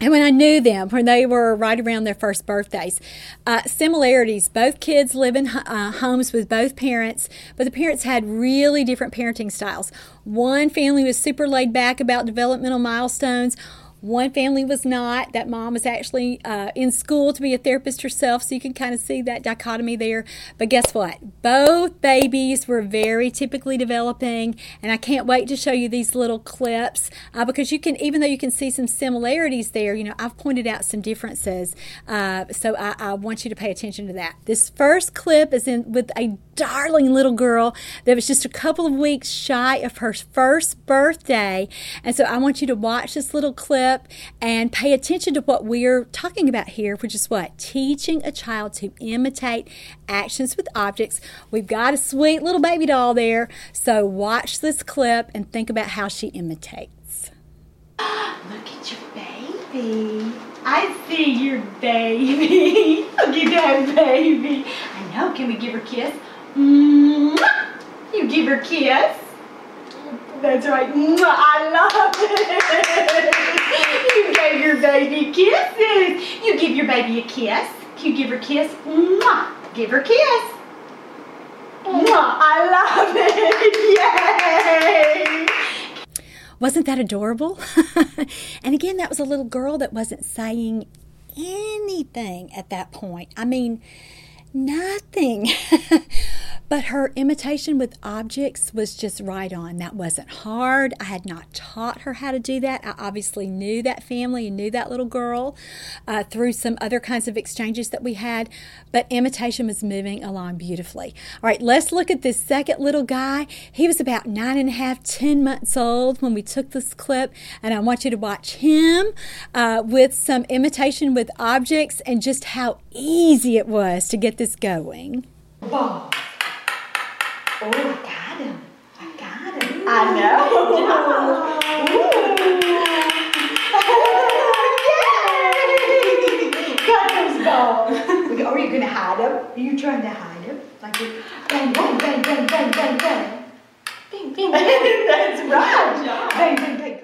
And when I knew them, when they were right around their first birthdays, uh, similarities. Both kids live in uh, homes with both parents, but the parents had really different parenting styles. One family was super laid back about developmental milestones. One family was not. That mom was actually uh, in school to be a therapist herself, so you can kind of see that dichotomy there. But guess what? Both babies were very typically developing, and I can't wait to show you these little clips uh, because you can, even though you can see some similarities there, you know, I've pointed out some differences. Uh, so I, I want you to pay attention to that. This first clip is in with a darling little girl that was just a couple of weeks shy of her first birthday, and so I want you to watch this little clip and pay attention to what we're talking about here, which is what? Teaching a child to imitate actions with objects. We've got a sweet little baby doll there, so watch this clip and think about how she imitates. Look at your baby. I see your baby. Look at that baby. I know. Can we give her a kiss? Mm-hmm. You give her a kiss. That's right. I love it. You gave your baby kisses. You give your baby a kiss. You give her a kiss. Mwah. Give her a kiss. Mwah. I love it. Yay. Wasn't that adorable? and again, that was a little girl that wasn't saying anything at that point. I mean, nothing. But her imitation with objects was just right on. That wasn't hard. I had not taught her how to do that. I obviously knew that family and knew that little girl uh, through some other kinds of exchanges that we had, but imitation was moving along beautifully. All right, let's look at this second little guy. He was about nine and a half, ten months old when we took this clip, and I want you to watch him uh, with some imitation with objects and just how easy it was to get this going. Oh, I got him. I got him. I know. Yay! Got those balls. Are you going to hide them? Are you trying to hide them? Like, bang, bang, bang, bang, bang, bang, bang. Bing, bing, bing. That's right. Bang, bang, bang.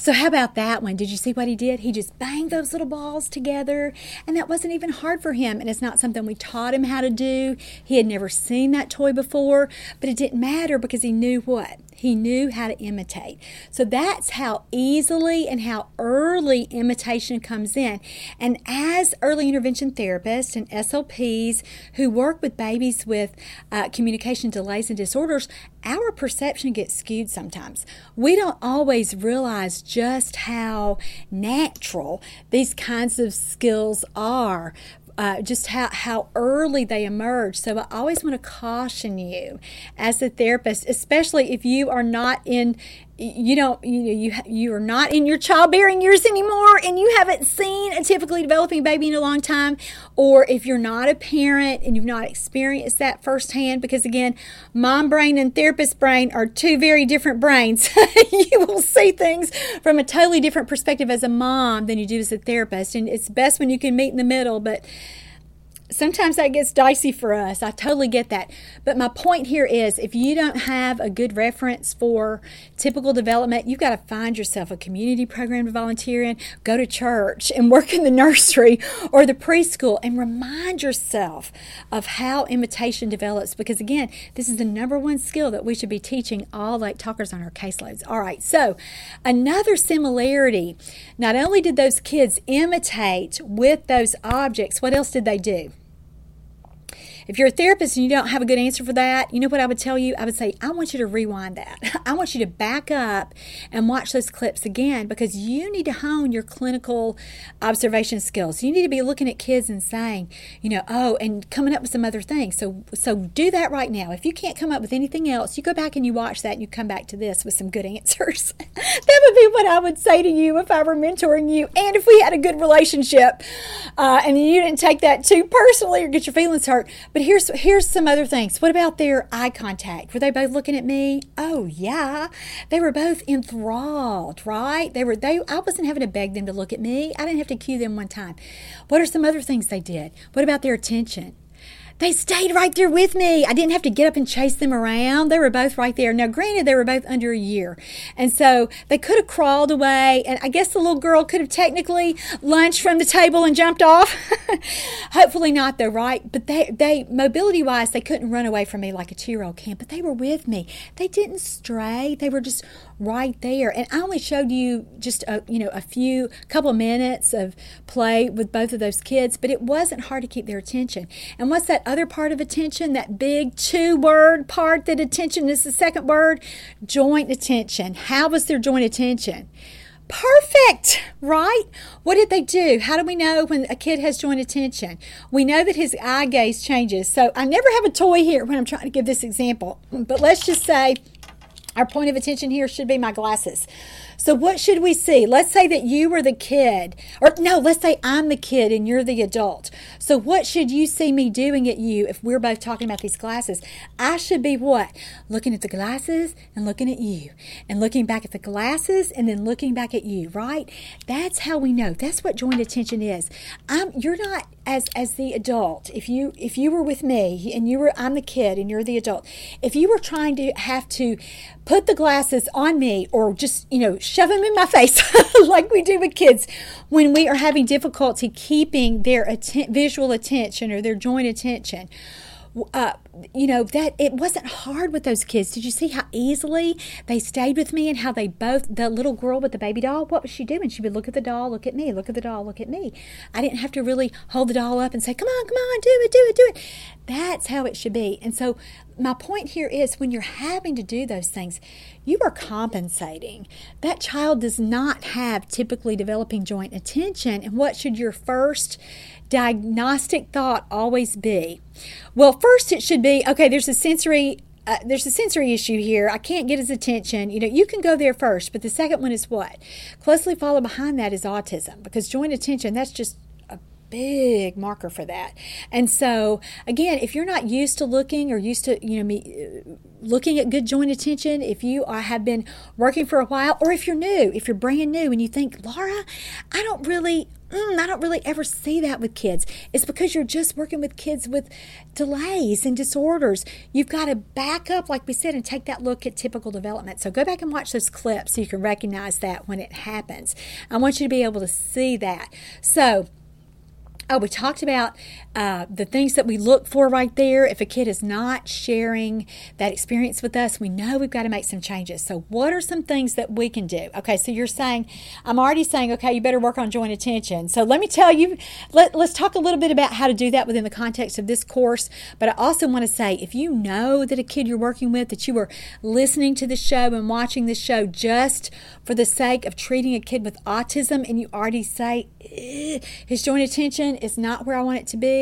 So, how about that one? Did you see what he did? He just banged those little balls together, and that wasn't even hard for him. And it's not something we taught him how to do. He had never seen that toy before, but it didn't matter because he knew what? He knew how to imitate. So that's how easily and how early imitation comes in. And as early intervention therapists and SLPs who work with babies with uh, communication delays and disorders, our perception gets skewed sometimes. We don't always realize just how natural these kinds of skills are uh, just how, how early they emerge. So I always want to caution you as a therapist, especially if you are not in you don't you you you are not in your childbearing years anymore and you haven't seen a typically developing baby in a long time or if you're not a parent and you've not experienced that firsthand because again mom brain and therapist brain are two very different brains. You will see things from a totally different perspective as a mom than you do as a therapist and it's best when you can meet in the middle but sometimes that gets dicey for us. I totally get that. But my point here is if you don't have a good reference for typical development, you've got to find yourself a community program to volunteer in, go to church and work in the nursery or the preschool and remind yourself of how imitation develops because again, this is the number one skill that we should be teaching all late talkers on our caseloads. All right. So, another similarity, not only did those kids imitate with those objects, what else did they do? If you're a therapist and you don't have a good answer for that, you know what I would tell you? I would say, I want you to rewind that. I want you to back up and watch those clips again because you need to hone your clinical observation skills. You need to be looking at kids and saying, you know, oh, and coming up with some other things. So so do that right now. If you can't come up with anything else, you go back and you watch that and you come back to this with some good answers. that would be what I would say to you if I were mentoring you and if we had a good relationship uh, and you didn't take that too personally or get your feelings hurt. But here's here's some other things. What about their eye contact? Were they both looking at me? Oh yeah. They were both enthralled, right? They were they I wasn't having to beg them to look at me. I didn't have to cue them one time. What are some other things they did? What about their attention? They stayed right there with me. I didn't have to get up and chase them around. They were both right there. Now, granted, they were both under a year. And so they could have crawled away. And I guess the little girl could have technically lunched from the table and jumped off. Hopefully not, though, right? But they, they mobility wise, they couldn't run away from me like a two year old can, but they were with me. They didn't stray. They were just right there. And I only showed you just a, you know, a few couple minutes of play with both of those kids, but it wasn't hard to keep their attention. And what's that other part of attention? That big two word part that attention is the second word? Joint attention. How was their joint attention? Perfect, right? What did they do? How do we know when a kid has joint attention? We know that his eye gaze changes. So I never have a toy here when I'm trying to give this example, but let's just say our point of attention here should be my glasses. So, what should we see? Let's say that you were the kid, or no, let's say I'm the kid and you're the adult. So, what should you see me doing at you if we're both talking about these glasses? I should be what? Looking at the glasses and looking at you, and looking back at the glasses and then looking back at you, right? That's how we know. That's what joint attention is. I'm, you're not as as the adult if you if you were with me and you were I'm the kid and you're the adult if you were trying to have to put the glasses on me or just you know shove them in my face like we do with kids when we are having difficulty keeping their atten- visual attention or their joint attention uh, you know that it wasn't hard with those kids. Did you see how easily they stayed with me and how they both the little girl with the baby doll what was she doing she would look at the doll look at me look at the doll look at me. I didn't have to really hold the doll up and say come on come on do it do it do it. That's how it should be. And so my point here is when you're having to do those things you are compensating. That child does not have typically developing joint attention. And what should your first diagnostic thought always be? Well, first it should be okay, there's a sensory uh, there's a sensory issue here. I can't get his attention. You know, you can go there first, but the second one is what? Closely followed behind that is autism because joint attention, that's just a big marker for that. And so, again, if you're not used to looking or used to, you know, me, looking at good joint attention, if you are, have been working for a while, or if you're new, if you're brand new and you think, Laura, I don't really, mm, I don't really ever see that with kids. It's because you're just working with kids with delays and disorders. You've got to back up, like we said, and take that look at typical development. So go back and watch those clips so you can recognize that when it happens. I want you to be able to see that. So, Oh, we talked about uh, the things that we look for right there. If a kid is not sharing that experience with us, we know we've got to make some changes. So, what are some things that we can do? Okay, so you're saying, I'm already saying, okay, you better work on joint attention. So, let me tell you, let, let's talk a little bit about how to do that within the context of this course. But I also want to say, if you know that a kid you're working with, that you are listening to the show and watching the show just for the sake of treating a kid with autism, and you already say, his joint attention is not where I want it to be.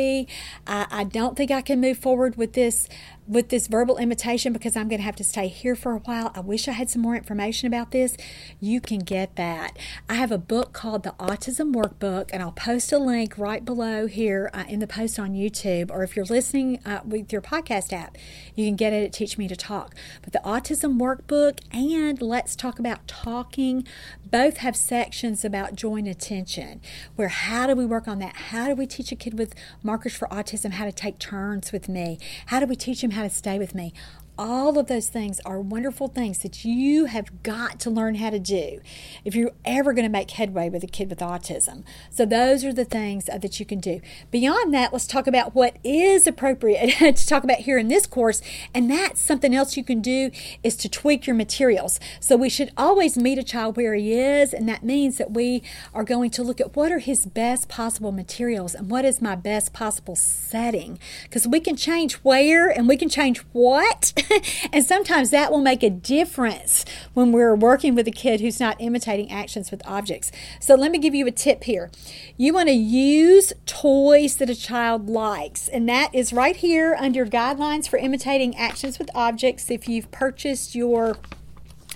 I, I don't think I can move forward with this with this verbal imitation because I'm going to have to stay here for a while. I wish I had some more information about this. You can get that. I have a book called the Autism Workbook, and I'll post a link right below here uh, in the post on YouTube, or if you're listening uh, with your podcast app, you can get it at Teach Me to Talk. But the Autism Workbook and Let's Talk About Talking both have sections about joint attention, where how do we work on that? How do we teach a kid with markers for autism how to take turns with me? How do we teach him how to stay with me? All of those things are wonderful things that you have got to learn how to do if you're ever going to make headway with a kid with autism. So, those are the things uh, that you can do. Beyond that, let's talk about what is appropriate to talk about here in this course. And that's something else you can do is to tweak your materials. So, we should always meet a child where he is, and that means that we are going to look at what are his best possible materials and what is my best possible setting. Because we can change where and we can change what. and sometimes that will make a difference when we're working with a kid who's not imitating actions with objects. So let me give you a tip here. You want to use toys that a child likes, and that is right here under guidelines for imitating actions with objects. If you've purchased your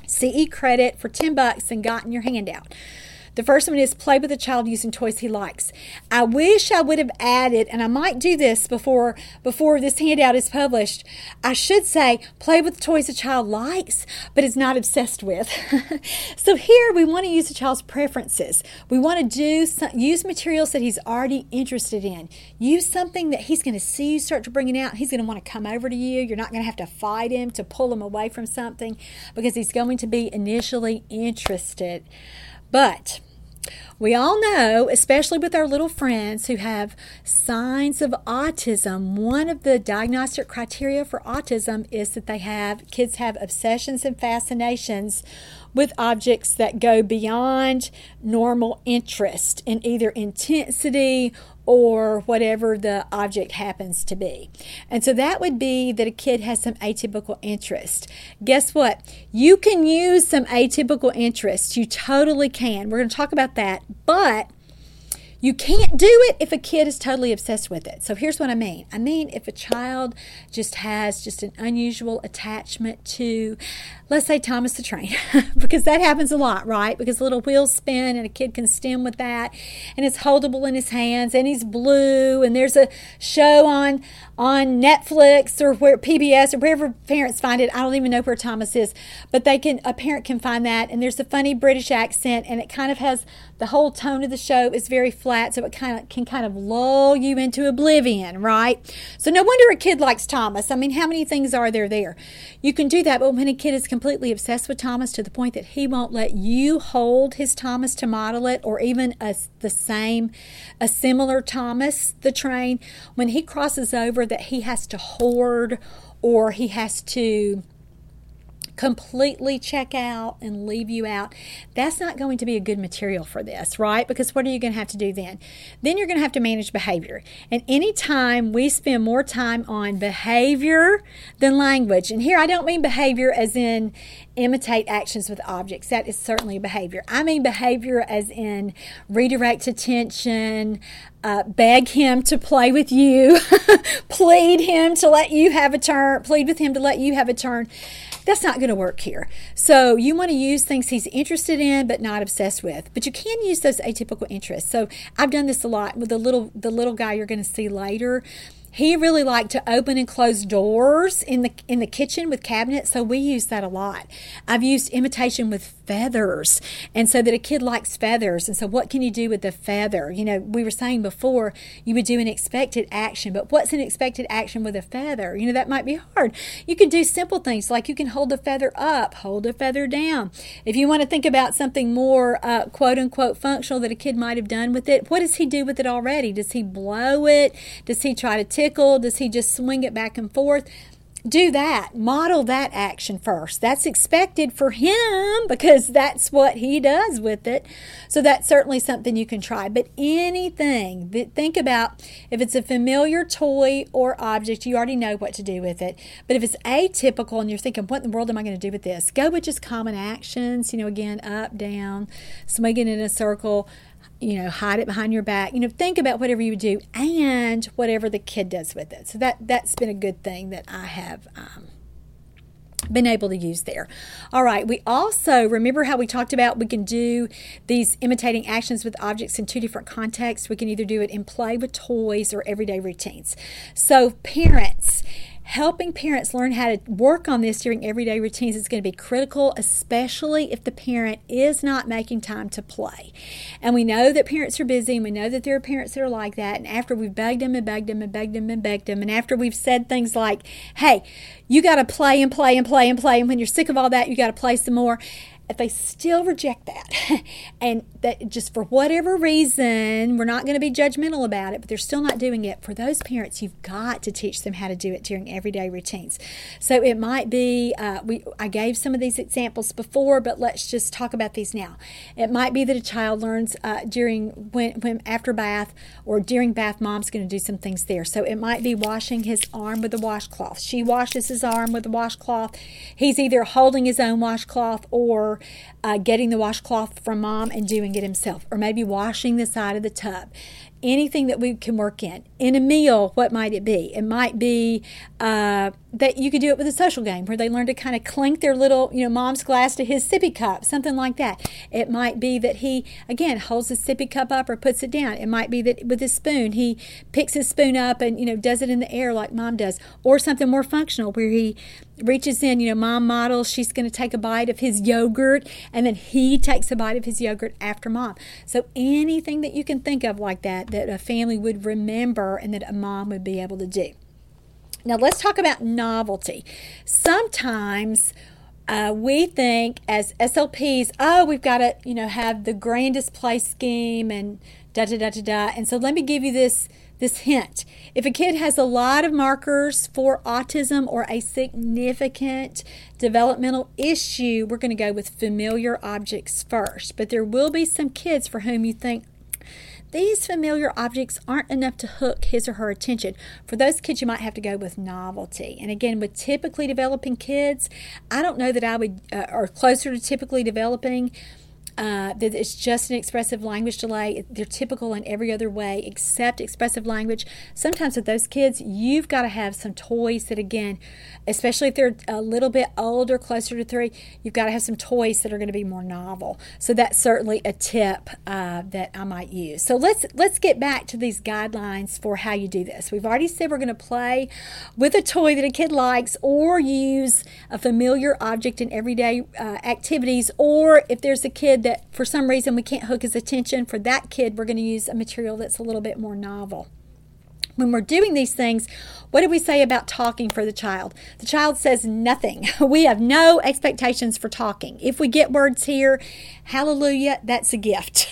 CE credit for 10 bucks and gotten your handout. The first one is play with a child using toys he likes. I wish I would have added, and I might do this before before this handout is published. I should say play with toys a child likes, but is not obsessed with. so here we want to use the child's preferences. We want to do some, use materials that he's already interested in. Use something that he's going to see you start to bring it out. He's going to want to come over to you. You're not going to have to fight him to pull him away from something because he's going to be initially interested. But we all know, especially with our little friends who have signs of autism, one of the diagnostic criteria for autism is that they have kids have obsessions and fascinations with objects that go beyond normal interest in either intensity or whatever the object happens to be. And so that would be that a kid has some atypical interest. Guess what? You can use some atypical interest. You totally can. We're going to talk about that. But you can't do it if a kid is totally obsessed with it. So here's what I mean I mean, if a child just has just an unusual attachment to, let's say, Thomas the Train, because that happens a lot, right? Because little wheels spin and a kid can stim with that, and it's holdable in his hands, and he's blue, and there's a show on on Netflix or where PBS or wherever parents find it. I don't even know where Thomas is, but they can a parent can find that, and there's a funny British accent, and it kind of has the whole tone of the show is very flat, so it kind of can kind of lull you into oblivion, right? So no wonder a kid likes Thomas. I mean, how many things are there there? You can do that, but when a kid is obsessed with Thomas to the point that he won't let you hold his Thomas to model it, or even a, the same, a similar Thomas, the train, when he crosses over that he has to hoard or he has to completely check out and leave you out, that's not going to be a good material for this, right? Because what are you going to have to do then? Then you're going to have to manage behavior. And anytime we spend more time on behavior than language, and here I don't mean behavior as in imitate actions with objects. That is certainly behavior. I mean behavior as in redirect attention, uh, beg him to play with you, plead him to let you have a turn, plead with him to let you have a turn. That's not going to work here. So you want to use things he's interested in but not obsessed with. But you can use those atypical interests. So I've done this a lot with the little the little guy you're going to see later he really liked to open and close doors in the in the kitchen with cabinets so we use that a lot i've used imitation with feathers. And so that a kid likes feathers. And so what can you do with the feather? You know we were saying before you would do an expected action but what's an expected action with a feather? You know that might be hard. You can do simple things like you can hold a feather up hold a feather down. If you want to think about something more uh, quote unquote functional that a kid might have done with it what does he do with it already? Does he blow it? Does he try to tickle? Does he just swing it back and forth do that. Model that action first. That's expected for him because that's what he does with it. So that's certainly something you can try. But anything think about if it's a familiar toy or object, you already know what to do with it. But if it's atypical and you're thinking, what in the world am I going to do with this? Go with just common actions. You know, again, up, down, swinging in a circle you know, hide it behind your back. You know, think about whatever you do and whatever the kid does with it. So that that's been a good thing that I have um, been able to use there. All right, we also remember how we talked about we can do these imitating actions with objects in two different contexts. We can either do it in play with toys or everyday routines. So, parents, helping parents learn how to work on this during everyday routines is going to be critical, especially if the parent is not making time to play. And we know that parents are busy, and we know that there are parents that are like that. And after we've begged them and begged them and begged them and begged them, and after we've said things like, hey, you got to play and play and play and play, and when you're sick of all that, you got to play some more if they still reject that and that just for whatever reason we're not going to be judgmental about it but they're still not doing it for those parents you've got to teach them how to do it during everyday routines. So it might be uh, we i gave some of these examples before but let's just talk about these now. It might be that a child learns uh, during when, when after bath or during bath mom's going to do some things there. So it might be washing his arm with a washcloth. She washes his arm with a washcloth. He's either holding his own washcloth or uh, getting the washcloth from mom and doing it himself, or maybe washing the side of the tub anything that we can work in. In a meal, what might it be? It might be uh, that you could do it with a social game where they learn to kind of clink their little, you know, mom's glass to his sippy cup, something like that. It might be that he, again, holds his sippy cup up or puts it down. It might be that with his spoon, he picks his spoon up and, you know, does it in the air like mom does, or something more functional where he reaches in, you know, mom models, she's going to take a bite of his yogurt, and then he takes a bite of his yogurt after mom. So anything that you can think of like that, that a family would remember and that a mom would be able to do. Now, let's talk about novelty. Sometimes uh, we think as SLPs, oh, we've got to, you know, have the grandest play scheme and da da da da da. And so let me give you this this hint. If a kid has a lot of markers for autism or a significant developmental issue, we're going to go with familiar objects first. But there will be some kids for whom you think, these familiar objects aren't enough to hook his or her attention. For those kids, you might have to go with novelty. And again, with typically developing kids, I don't know that I would, uh, or closer to typically developing, uh, that it's just an expressive language delay. They're typical in every other way except expressive language. Sometimes with those kids, you've got to have some toys that, again, especially if they're a little bit older, closer to three, you've got to have some toys that are going to be more novel. So that's certainly a tip uh, that I might use. So let's let's get back to these guidelines for how you do this. We've already said we're going to play with a toy that a kid likes, or use a familiar object in everyday uh, activities, or if there's a kid that for some reason we can't hook his attention, for that kid, we're going to use a material that's a little bit more novel. When we're doing these things, what do we say about talking for the child? The child says nothing. We have no expectations for talking. If we get words here, hallelujah, that's a gift.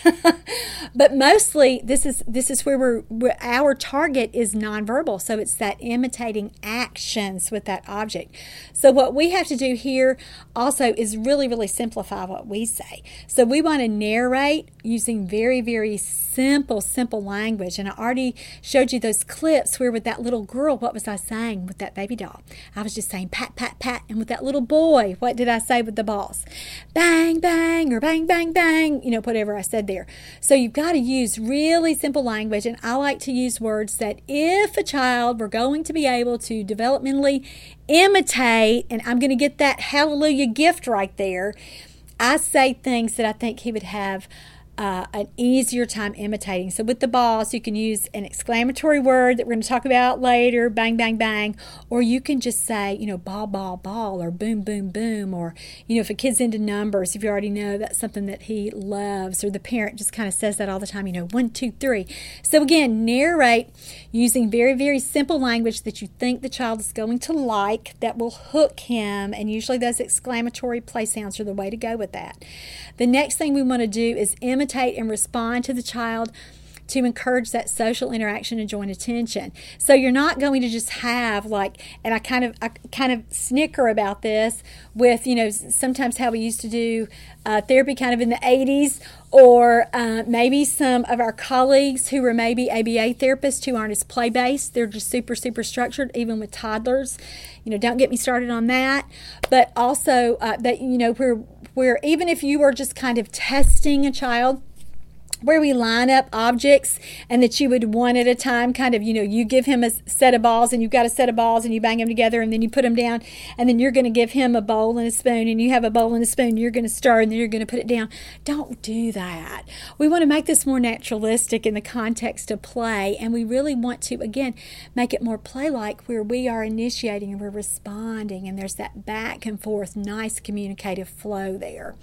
but mostly this is this is where we're where our target is nonverbal. So it's that imitating actions with that object. So what we have to do here also is really really simplify what we say. So we want to narrate using very very simple simple language and I already showed you those clips where with that little girl what was I saying with that baby doll? I was just saying pat, pat, pat. And with that little boy, what did I say with the balls? Bang, bang, or bang, bang, bang, you know, whatever I said there. So you've got to use really simple language. And I like to use words that if a child were going to be able to developmentally imitate, and I'm going to get that hallelujah gift right there, I say things that I think he would have uh, an easier time imitating. So with the balls, you can use an exclamatory word that we're going to talk about later, bang, bang, bang, or you can just say, you know, ball, ball, ball, or boom, boom, boom, or, you know, if a kid's into numbers, if you already know that's something that he loves, or the parent just kind of says that all the time, you know, one, two, three. So again, narrate using very, very simple language that you think the child is going to like that will hook him, and usually those exclamatory play sounds are the way to go with that. The next thing we want to do is imitate imitate and respond to the child to encourage that social interaction and joint attention. So you're not going to just have like, and I kind of, I kind of snicker about this with, you know, sometimes how we used to do uh, therapy kind of in the 80s, or uh, maybe some of our colleagues who were maybe ABA therapists who aren't as play based. They're just super, super structured, even with toddlers. You know, don't get me started on that. But also uh, that, you know, where, where even if you are just kind of testing a child, where we line up objects and that you would one at a time kind of you know you give him a set of balls and you've got a set of balls and you bang them together and then you put them down and then you're going to give him a bowl and a spoon and you have a bowl and a spoon you're going to stir and then you're going to put it down. Don't do that. We want to make this more naturalistic in the context of play and we really want to again make it more play like where we are initiating and we're responding and there's that back and forth nice communicative flow there.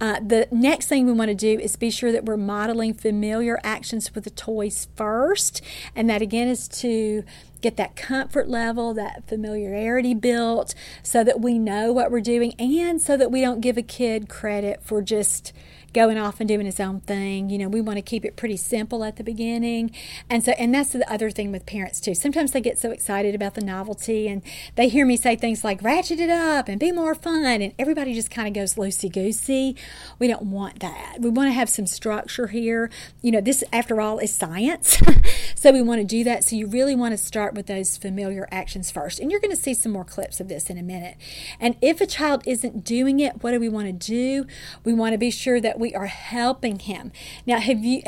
Uh, the next thing we want to do is be sure that we're modeling modeling familiar actions with the toys first. And that again is to get that comfort level, that familiarity built so that we know what we're doing and so that we don't give a kid credit for just going off and doing his own thing. You know, we want to keep it pretty simple at the beginning. And so, and that's the other thing with parents too. Sometimes they get so excited about the novelty and they hear me say things like ratchet it up and be more fun. And everybody just kind of goes loosey goosey. We don't want that. We want to have some structure here. You know, this, after all, is science. so we want to do that. So you really want to start with those familiar actions first. And you're going to see some more clips of this in a minute. And if a child isn't doing it, what do we want to do? We want to be sure that we are helping him. Now, have you,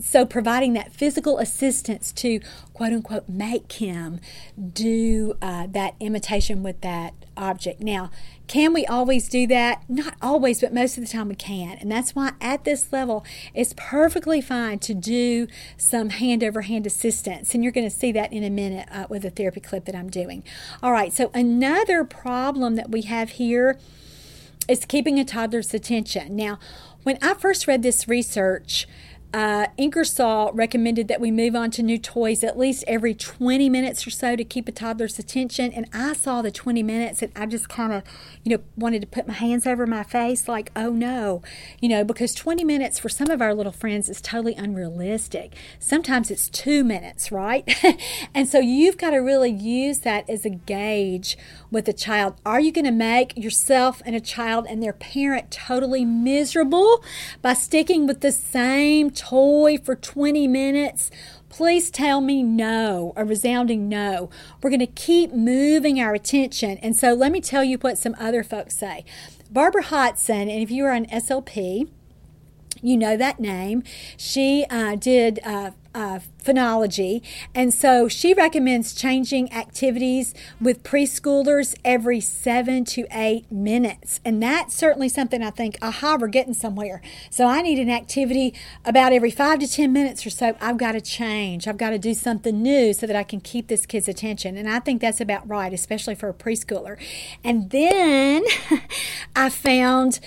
so providing that physical assistance to quote unquote make him do uh, that imitation with that object. Now, can we always do that? Not always, but most of the time we can. And that's why at this level, it's perfectly fine to do some hand over hand assistance. And you're going to see that in a minute uh, with the therapy clip that I'm doing. All right, so another problem that we have here is keeping a toddler's attention. Now, when I first read this research, uh, Ingersoll recommended that we move on to new toys at least every 20 minutes or so to keep a toddler's attention. And I saw the 20 minutes and I just kind of, you know, wanted to put my hands over my face like, oh no, you know, because 20 minutes for some of our little friends is totally unrealistic. Sometimes it's two minutes, right? and so you've got to really use that as a gauge with a child. Are you going to make yourself and a child and their parent totally miserable by sticking with the same toy for 20 minutes? Please tell me no, a resounding no. We're going to keep moving our attention. And so let me tell you what some other folks say. Barbara Hodson, and if you are an SLP, you know that name. She uh, did uh, uh, phonology, and so she recommends changing activities with preschoolers every seven to eight minutes. And that's certainly something I think, aha, we're getting somewhere. So I need an activity about every five to 10 minutes or so. I've got to change, I've got to do something new so that I can keep this kid's attention. And I think that's about right, especially for a preschooler. And then I found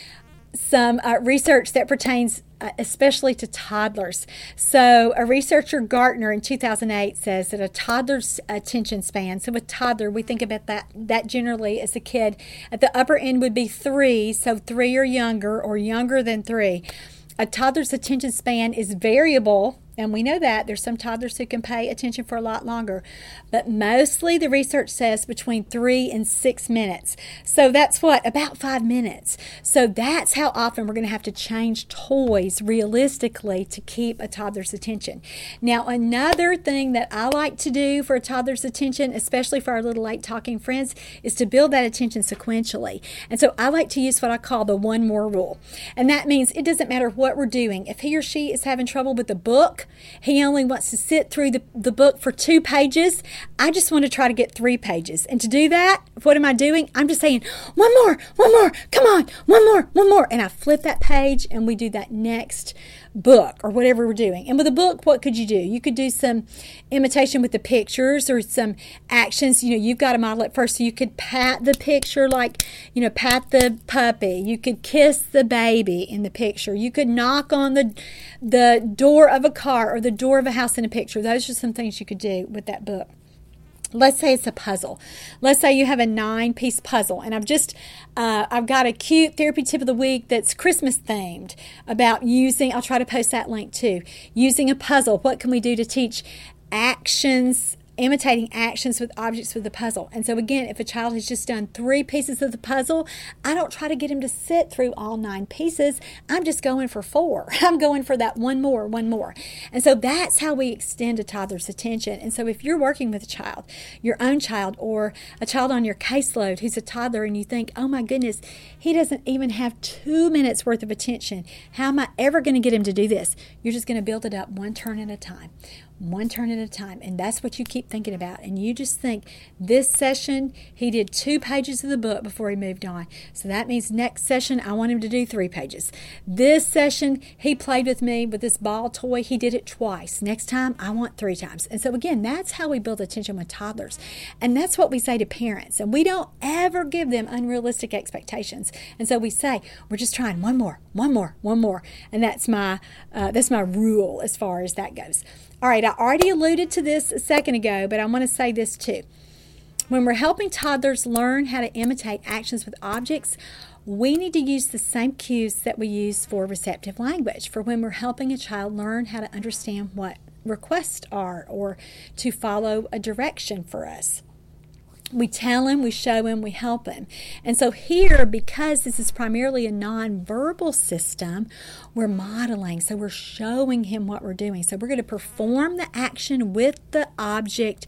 some uh, research that pertains Uh, especially to toddlers. So, a researcher, Gartner, in 2008 says that a toddler's attention span, so with toddler, we think about that, that generally as a kid, at the upper end would be three, so three or younger, or younger than three. A toddler's attention span is variable and we know that there's some toddlers who can pay attention for a lot longer, but mostly the research says between three and six minutes. So that's what, about five minutes. So that's how often we're going to have to change toys realistically to keep a toddler's attention. Now, another thing that I like to do for a toddler's attention, especially for our little late talking friends, is to build that attention sequentially. And so I like to use what I call the one more rule. And that means it doesn't matter what we're doing. If he or she is having trouble with the book, he only wants to sit through the, the book for two pages. I just want to try to get three pages. And to do that, what am I doing? I'm just saying, one more, one more, come on, one more, one more. And I flip that page and we do that next book or whatever we're doing. And with a book, what could you do? You could do some imitation with the pictures or some actions. You know, you've got to model it first. So you could pat the picture like, you know, pat the puppy. You could kiss the baby in the picture. You could knock on the the door of a car or the door of a house in a picture. Those are some things you could do with that book let's say it's a puzzle. Let's say you have a nine piece puzzle and i've just uh, i've got a cute therapy tip of the week that's christmas themed about using i'll try to post that link too using a puzzle. What can we do to teach actions imitating actions with objects with the puzzle. And so, again, if a child has just done three pieces of the puzzle, I don't try to get him to sit through all nine pieces. I'm just going for four. I'm going for that one more, one more. And so that's how we extend a toddler's attention. And so, if you're working with a child, your own child, or a child on your caseload who's a toddler, and you think, oh my goodness, he doesn't even have two minutes worth of attention, how am I ever going to get him to do this? You're just going to build it up one turn at a time one turn at a time. And that's what you keep thinking about. And you just think this session, he did two pages of the book before he moved on. So that means next session, I want him to do three pages. This session, he played with me with this ball toy. He did it twice. Next time, I want three times. And so, again, that's how we build attention with toddlers. And that's what we say to parents. And we don't ever give them unrealistic expectations. And so we say, we're just trying one more, one more, one more. And that's my, uh, that's my rule as far as that goes. All right, I already alluded to this a second ago, but I want to say this too. When we're helping toddlers learn how to imitate actions with objects, we need to use the same cues that we use for receptive language for when we're helping a child learn how to understand what requests are or to follow a direction for us we tell him, we show him, we help him. And so here, because this is primarily a nonverbal system, we're modeling. So we're showing him what we're doing. So we're going to perform the action with the object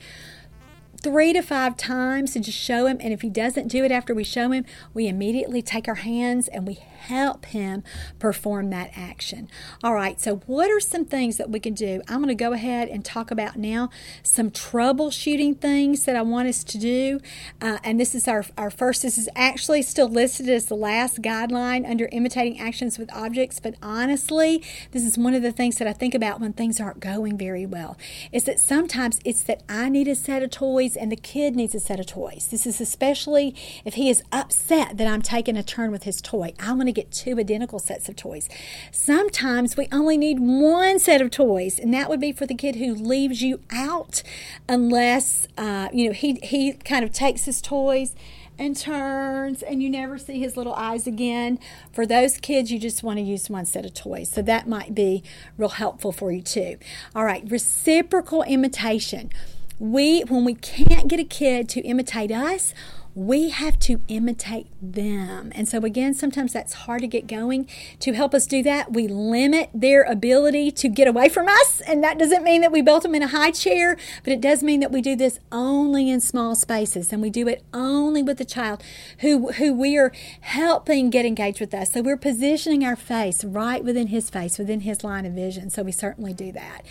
three to five times to just show him. And if he doesn't do it after we show him, we immediately take our hands and we help him perform that action. All right, so what are some things that we can do? I'm going to go ahead and talk about now some troubleshooting things that I want us to do. Uh, and this is our, our first, this is actually still listed as the last guideline under imitating actions with objects. But honestly, this is one of the things that I think about when things aren't going very well. Is that sometimes it's that I need a set of toys and the kid needs a set of toys. This is especially if he is upset that I'm taking a turn with his toy. I want to get two identical sets of toys. Sometimes we only need one set of toys, and that would be for the kid who leaves you out unless, uh, you know, he, he kind of takes his toys and turns and you never see his little eyes again. For those kids, you just want to use one set of toys. So that might be real helpful for you too. All right, reciprocal imitation. We when we can't get a kid to imitate us, we have to imitate them. And so, again, sometimes that's hard to get going. To help us do that, we limit their ability to get away from us. And that doesn't mean that we built them in a high chair, but it does mean that we do this only in small spaces and we do it only with the child who, who we are helping get engaged with us. So, we're positioning our face right within his face, within his line of vision. So, we certainly do that.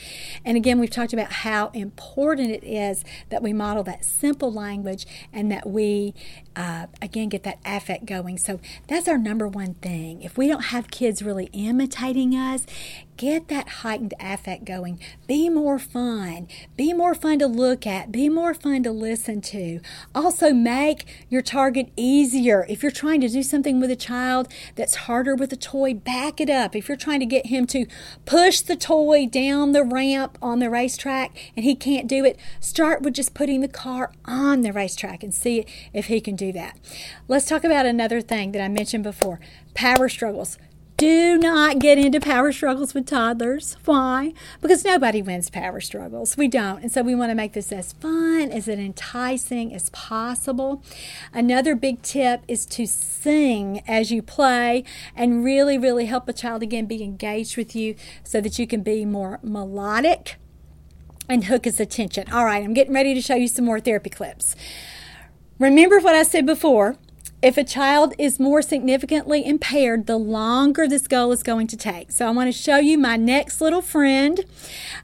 And again, we've talked about how important it is that we model that simple language and that we uh, again, get that affect going. So that's our number one thing. If we don't have kids really imitating us, get that heightened affect going. Be more fun. Be more fun to look at. Be more fun to listen to. Also, make your target easier. If you're trying to do something with a child that's harder with a toy, back it up. If you're trying to get him to push the toy down the ramp on the racetrack and he can't do it, start with just putting the car on the racetrack and see if he can do that. Let's talk about another thing that I mentioned before power struggles. Do not get into power struggles with toddlers. Why? Because nobody wins power struggles. We don't. And so we want to make this as fun, as enticing as possible. Another big tip is to sing as you play and really, really help a child again be engaged with you so that you can be more melodic and hook his attention. All right, I'm getting ready to show you some more therapy clips. Remember what I said before if a child is more significantly impaired, the longer this goal is going to take. So I want to show you my next little friend.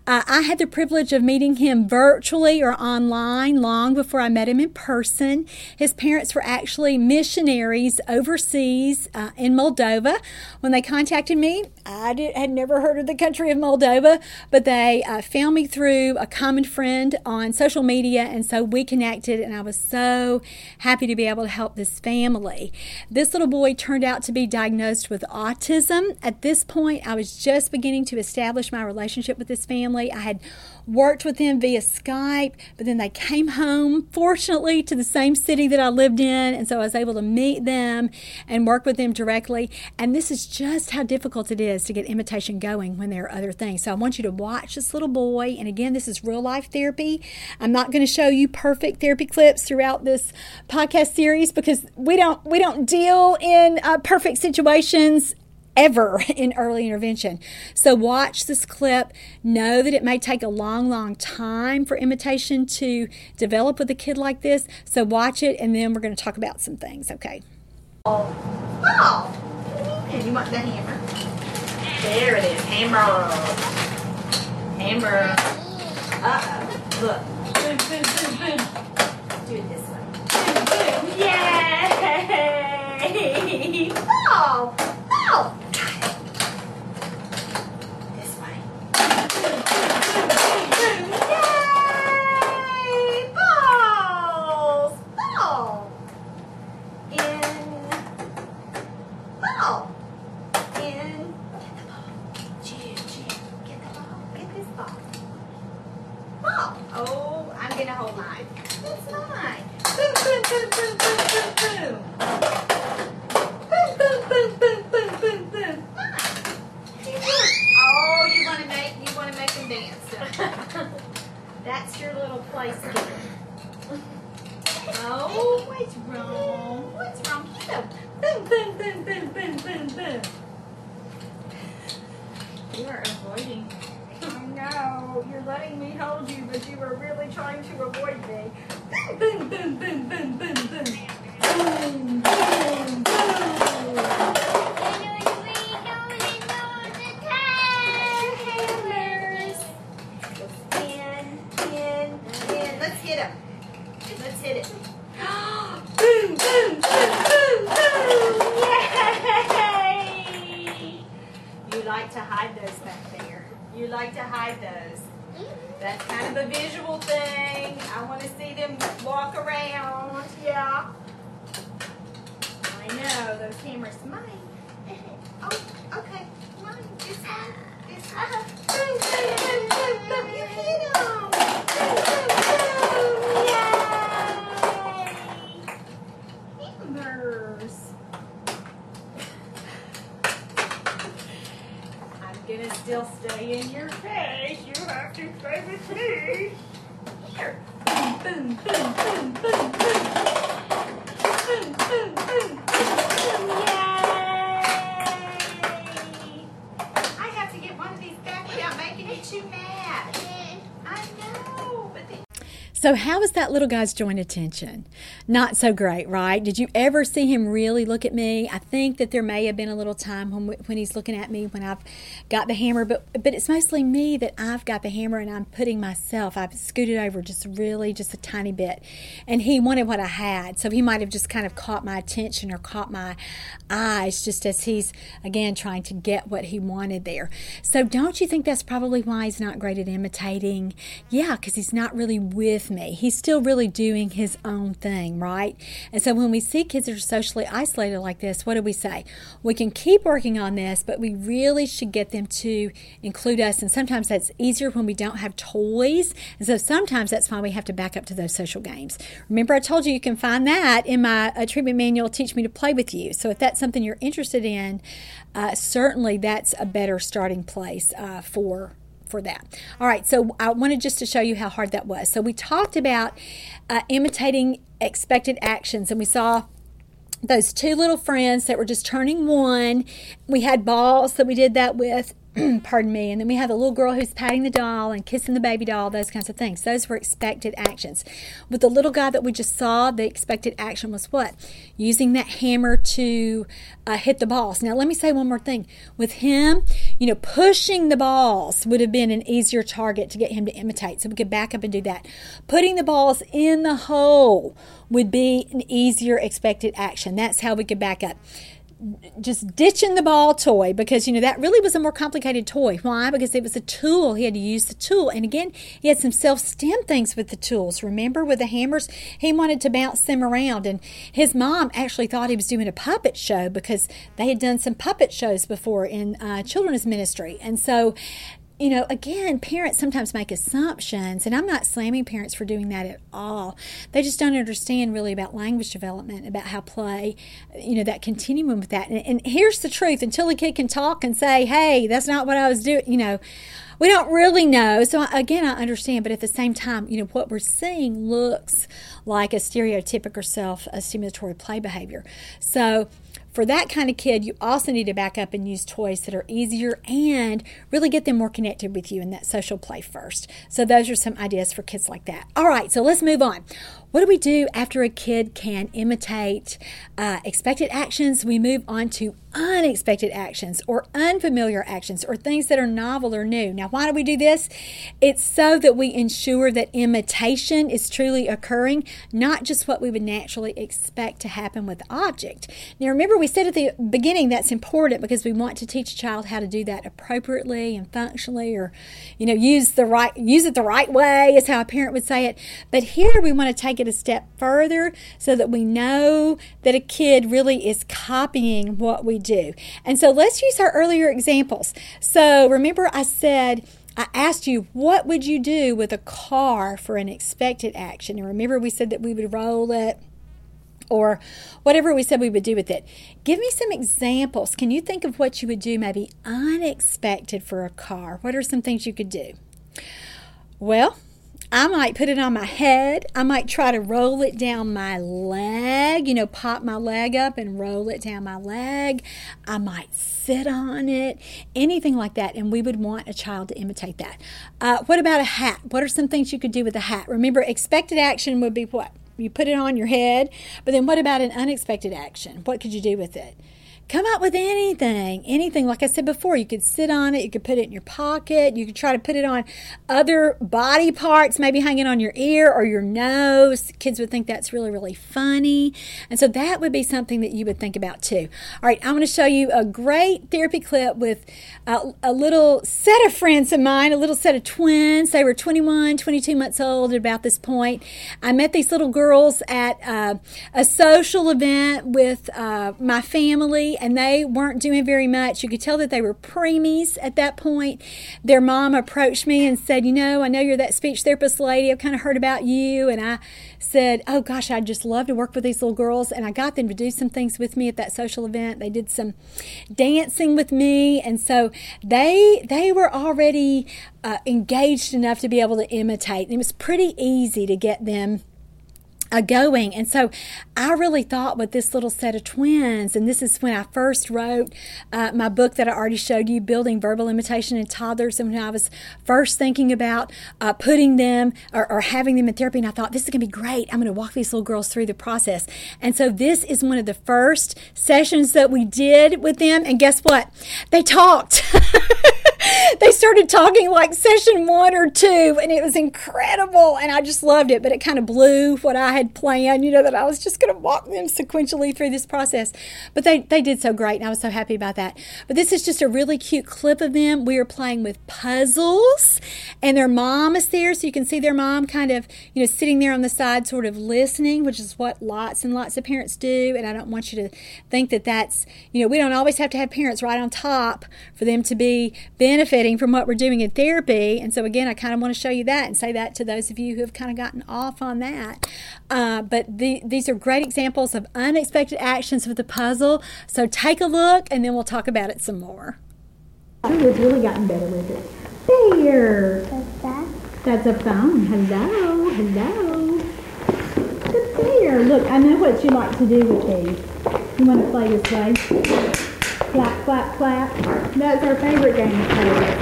Uh, I had the privilege of meeting him virtually or online long before I met him in person. His parents were actually missionaries overseas uh, in Moldova. When they contacted me, I did, had never heard of the country of Moldova, but they uh, found me through a common friend on social media, and so we connected, and I was so happy to be able to help this family family. This little boy turned out to be diagnosed with autism. At this point, I was just beginning to establish my relationship with this family. I had worked with them via Skype, but then they came home, fortunately, to the same city that I lived in. And so I was able to meet them and work with them directly. And this is just how difficult it is to get imitation going when there are other things. So I want you to watch this little boy. And again, this is real life therapy. I'm not going to show you perfect therapy clips throughout this podcast series because we don't we don't deal in uh, perfect situations ever in early intervention. So watch this clip. Know that it may take a long, long time for imitation to develop with a kid like this. So watch it and then we're going to talk about some things, okay? Oh. Oh. And you want the hammer? There it is. Hammer. Hammer. Uh-oh. Look. Boom, boom, boom, boom. Do it this way. Yay! Oh! Oh! This way. Yay! Balls! Ball! In. Ball! In. Get the ball. Get the ball. Get this ball. Ball. Oh, I'm gonna hold mine. That's mine. Oh? That's your little place game. Oh, what's wrong? What's wrong? Boom, boom, boom, boom, boom, boom, boom. You are avoiding. Know. You're letting me hold you, but you were really trying to avoid me. Boom, boom, boom, boom, boom, boom, boom. Boom, boom, boom. Like to hide those. That's kind of a visual thing. I want to see them walk around. Yeah. I know those cameras. Mine. Oh, okay. Mine. This one. This one. Boom. You hit 'em. Boom, boom, boom. Yay! Hammers. I'm gonna still stay in your face. You have to stay with me. Here. Boom, boom, boom, boom, boom, boom. Boom, boom, boom, So, how is that little guy's joint attention? Not so great, right? Did you ever see him really look at me? I think that there may have been a little time when, when he's looking at me when I've got the hammer, but but it's mostly me that I've got the hammer and I'm putting myself. I've scooted over just really just a tiny bit, and he wanted what I had, so he might have just kind of caught my attention or caught my eyes just as he's again trying to get what he wanted there. So, don't you think that's probably why he's not great at imitating? Yeah, because he's not really with me. He's still really doing his own thing, right? And so when we see kids that are socially isolated like this, what do we say? We can keep working on this, but we really should get them to include us. And sometimes that's easier when we don't have toys. And so sometimes that's why we have to back up to those social games. Remember, I told you you can find that in my uh, treatment manual, Teach Me to Play with You. So if that's something you're interested in, uh, certainly that's a better starting place uh, for for that. All right, so I wanted just to show you how hard that was. So we talked about uh, imitating expected actions, and we saw those two little friends that were just turning one. We had balls that we did that with. Pardon me. And then we have the little girl who's patting the doll and kissing the baby doll, those kinds of things. Those were expected actions. With the little guy that we just saw, the expected action was what? Using that hammer to uh, hit the balls. Now, let me say one more thing. With him, you know, pushing the balls would have been an easier target to get him to imitate. So we could back up and do that. Putting the balls in the hole would be an easier expected action. That's how we could back up just ditching the ball toy because you know that really was a more complicated toy. Why? Because it was a tool. He had to use the tool, and again, he had some self-stim things with the tools. Remember, with the hammers, he wanted to bounce them around, and his mom actually thought he was doing a puppet show because they had done some puppet shows before in uh, children's ministry, and so you know, again, parents sometimes make assumptions, and I'm not slamming parents for doing that at all. They just don't understand really about language development, about how play, you know, that continuum with that. And, and here's the truth until a kid can talk and say, hey, that's not what I was doing, you know, we don't really know. So, again, I understand, but at the same time, you know, what we're seeing looks like a stereotypic or self stimulatory play behavior. So, for that kind of kid, you also need to back up and use toys that are easier and really get them more connected with you in that social play first. So, those are some ideas for kids like that. All right, so let's move on. What do we do after a kid can imitate uh, expected actions? We move on to unexpected actions or unfamiliar actions or things that are novel or new. Now, why do we do this? It's so that we ensure that imitation is truly occurring, not just what we would naturally expect to happen with the object. Now, remember, we said at the beginning that's important because we want to teach a child how to do that appropriately and functionally or, you know, use the right use it the right way is how a parent would say it. But here we want to take it a step further so that we know that a kid really is copying what we do. And so let's use our earlier examples. So remember, I said, I asked you, what would you do with a car for an expected action? And remember, we said that we would roll it or whatever we said we would do with it. Give me some examples. Can you think of what you would do maybe unexpected for a car? What are some things you could do? Well, I might put it on my head. I might try to roll it down my leg, you know, pop my leg up and roll it down my leg. I might sit on it, anything like that. And we would want a child to imitate that. Uh, what about a hat? What are some things you could do with a hat? Remember, expected action would be what? You put it on your head. But then what about an unexpected action? What could you do with it? Come up with anything anything. Like i said before you could sit on it you could put it in your pocket you could try to put it on other body parts maybe hanging on your ear or your nose. Kids would think that's really really funny. And so that would be something that you would think about too. All right i'm going to show you a great therapy clip with a, a little set of friends of mine a little set of twins. They were 21 22 months old at about this point. I met these little girls at uh, a social event with uh, my family and they weren't doing very much. You could tell that they were preemies at that point. Their mom approached me and said, You know, I know you're that speech therapist lady. I've kind of heard about you. And I said, Oh gosh, I'd just love to work with these little girls. And I got them to do some things with me at that social event. They did some dancing with me. And so they, they were already uh, engaged enough to be able to imitate. And it was pretty easy to get them going. And so I really thought with this little set of twins, and this is when I first wrote uh, my book that I already showed you, Building Verbal Imitation in Toddlers, and when I was first thinking about uh, putting them or, or, having them in therapy, and I thought, this is going to be great. I'm going to walk these little girls through the process. And so this is one of the first sessions that we did with them. And guess what? They talked. they started talking like session one or two, and it was incredible. And I just loved it, but it kind of blew what I had planned, you know, that I was just going to walk them sequentially through this process. But they, they did so great, and I was so happy about that. But this is just a really cute clip of them. We are playing with puzzles, and their mom is there, so you can see their mom kind of, you know, sitting there on the side, sort of listening, which is what lots and lots of parents do. And I don't want you to think that that's, you know, we don't always have to have parents right on top for them to be benefiting from what we're doing in therapy. And so, again, I kind of want to show you that and say that to those of you who have kind of gotten off on that. Uh, but the, these are great examples of unexpected actions with the puzzle. So take a look and then we'll talk about it some more. We've really gotten better with it. There. What's that? That's a phone. Hello. Hello. Good there. Look, I know what you like to do with these. You want to play this way? Clap, clap, clap. That's our favorite game to play.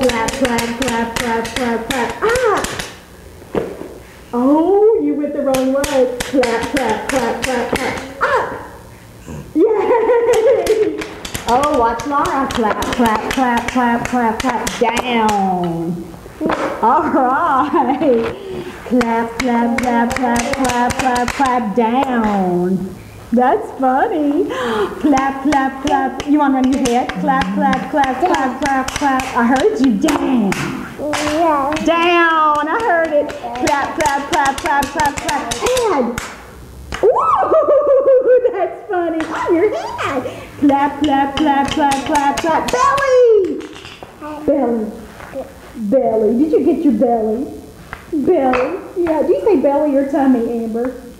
clap, clap, clap, clap, clap, clap. Ah! Oh, you went the wrong way. Clap, clap, clap, clap, clap. Up! Yay! Oh, watch Laura. Clap, clap, clap, clap, clap, clap. Down. All right. Clap, clap, clap, clap, clap, clap, clap. Down. That's funny. clap, clap, clap. You want to run your head? Clap, clap, clap, clap, clap, clap. I heard you. Down. Yeah. Down. I heard it. Clap, clap, clap, clap, clap, clap. Head. Ooh, that's funny. Your head. Clap, clap, clap, clap, clap, clap. Belly. Belly. Belly. Did you get your belly? Belly. Yeah. Do you say belly or tummy, Amber?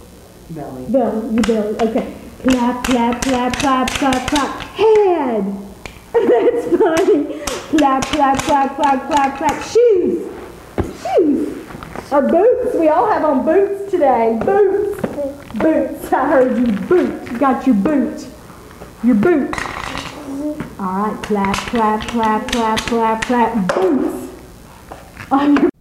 Belly. Belly. Your belly. Okay. Clap, clap, clap, clap, clap, clap. Head. That's funny. Clap, clap, clap, clap, clap, clap. Shoes. Shoes. Or boots. We all have on boots today. Boots. Boots. I heard you. Boot. You got your boot. Your boot. All right. Clap, clap, clap, clap, clap, clap. Boots. On your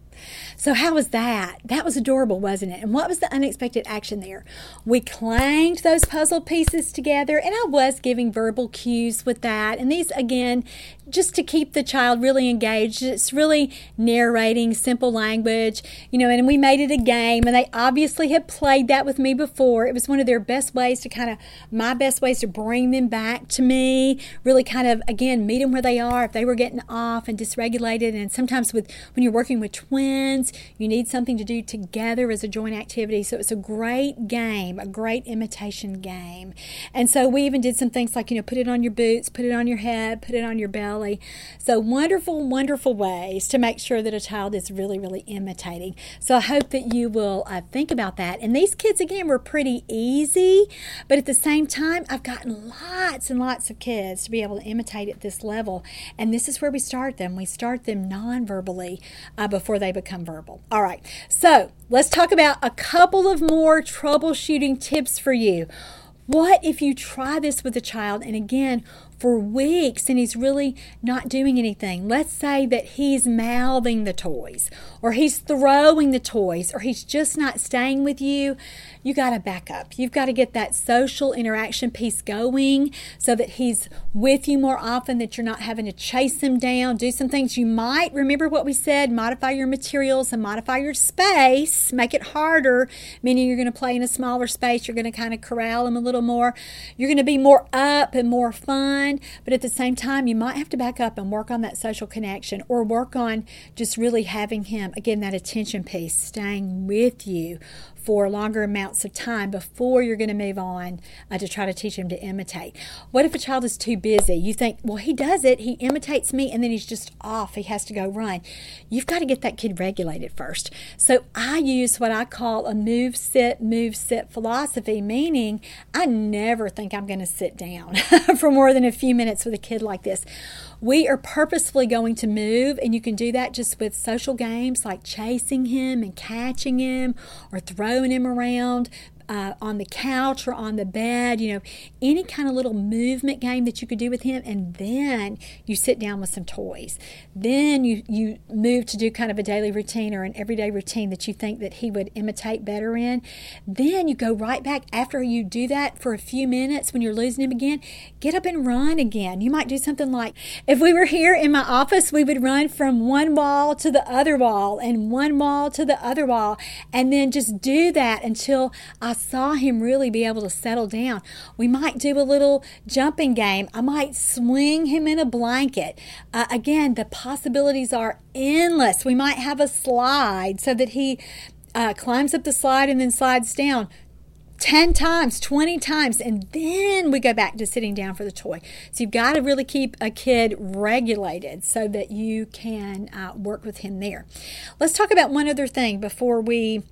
So, how was that? That was adorable, wasn't it? And what was the unexpected action there? We clanged those puzzle pieces together, and I was giving verbal cues with that. And these, again, just to keep the child really engaged. It's really narrating simple language, you know, and we made it a game, and they obviously had played that with me before. It was one of their best ways to kind of, my best ways to bring them back to me, really kind of, again, meet them where they are if they were getting off and dysregulated. And sometimes with when you're working with twins, you need something to do together as a joint activity. So it's a great game, a great imitation game. And so we even did some things like, you know, put it on your boots, put it on your head, put it on your belly so, wonderful, wonderful ways to make sure that a child is really, really imitating. So, I hope that you will uh, think about that. And these kids, again, were pretty easy, but at the same time, I've gotten lots and lots of kids to be able to imitate at this level. And this is where we start them. We start them non verbally uh, before they become verbal. All right. So, let's talk about a couple of more troubleshooting tips for you. What if you try this with a child and again for weeks and he's really not doing anything. Let's say that he's mouthing the toys or he's throwing the toys or he's just not staying with you. You got to back up. You've got to get that social interaction piece going so that he's with you more often, that you're not having to chase him down, do some things you might remember what we said modify your materials and modify your space, make it harder, meaning you're going to play in a smaller space, you're going to kind of corral him a little more, you're going to be more up and more fun but at the same time, you might have to back up and work on that social connection or work on just really having him, again, that attention piece, staying with you for longer amounts of time before you're going to move on uh, to try to teach him to imitate. What if a child is too busy? You think, well, he does it, he imitates me, and then he's just off. He has to go run. You've got to get that kid regulated first. So I use what I call a move, sit, move, sit philosophy, meaning I never think I'm going to sit down for more than a few minutes with a kid like this. We are purposefully going to move, and you can do that just with social games like chasing him and catching him or throwing him around, uh, on the couch or on the bed, you know, any kind of little movement game that you could do with him. And then you sit down with some toys. Then you, you move to do kind of a daily routine or an everyday routine that you think that he would imitate better in. Then you go right back after you do that for a few minutes when you're losing him again, get up and run again. You might do something like if we were here in my office, we would run from one wall to the other wall and one wall to the other wall and then just do that until I saw him really be able to settle down. We might do a little jumping game. I might swing him in a blanket. Uh, again, the possibilities are endless. We might have a slide so that he uh, climbs up the slide and then slides down. 10 times, 20 times, and then we go back to sitting down for the toy. So you've got to really keep a kid regulated so that you can uh, work with him there. Let's talk about one other thing before we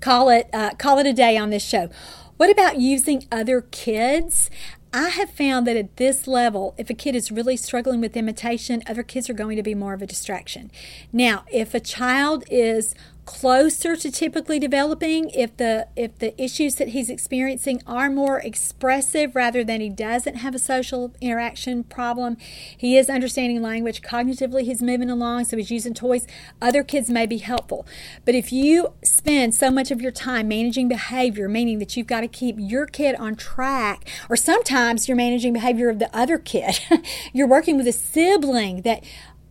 call it uh, call it a day on this show. What about using other kids? I have found that at this level, if a kid is really struggling with imitation, other kids are going to be more of a distraction. Now, if a child is closer to typically developing if the if the issues that he's experiencing are more expressive rather than he doesn't have a social interaction problem. He is understanding language cognitively. He's moving along so he's using toys. Other kids may be helpful. But if you spend so much of your time managing behavior meaning that you've got to keep your kid on track or sometimes you're managing behavior of the other kid you're working with a sibling that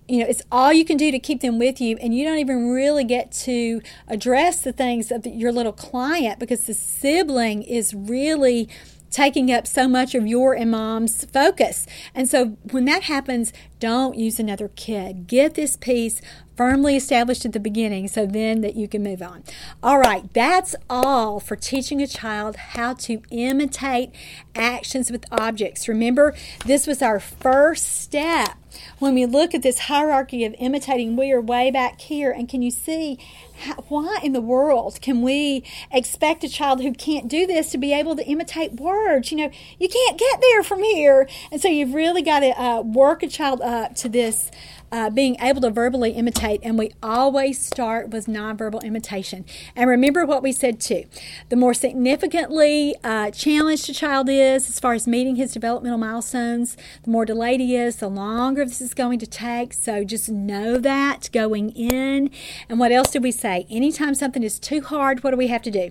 you know, it's all you can do to keep them with you, and you don't even really get to address the things of your little client because the sibling is really taking up so much of your and mom's focus. And so when that happens, don't use another kid. Get this piece firmly established at the beginning so then that you can move on. All right, that's all for teaching a child how to imitate actions with objects. Remember, this was our first step. When we look at this hierarchy of imitating, we are way back here. And can you see how, why in the world can we expect a child who can't do this to be able to imitate words? You know, you can't get there from here. And so you've really got to uh, work a child up to this uh, being able to verbally imitate, and we always start with nonverbal imitation. And remember what we said too the more significantly uh, challenged a child is as far as meeting his developmental milestones, the more delayed he is, the longer this is going to take. So just know that going in. And what else did we say? Anytime something is too hard, what do we have to do?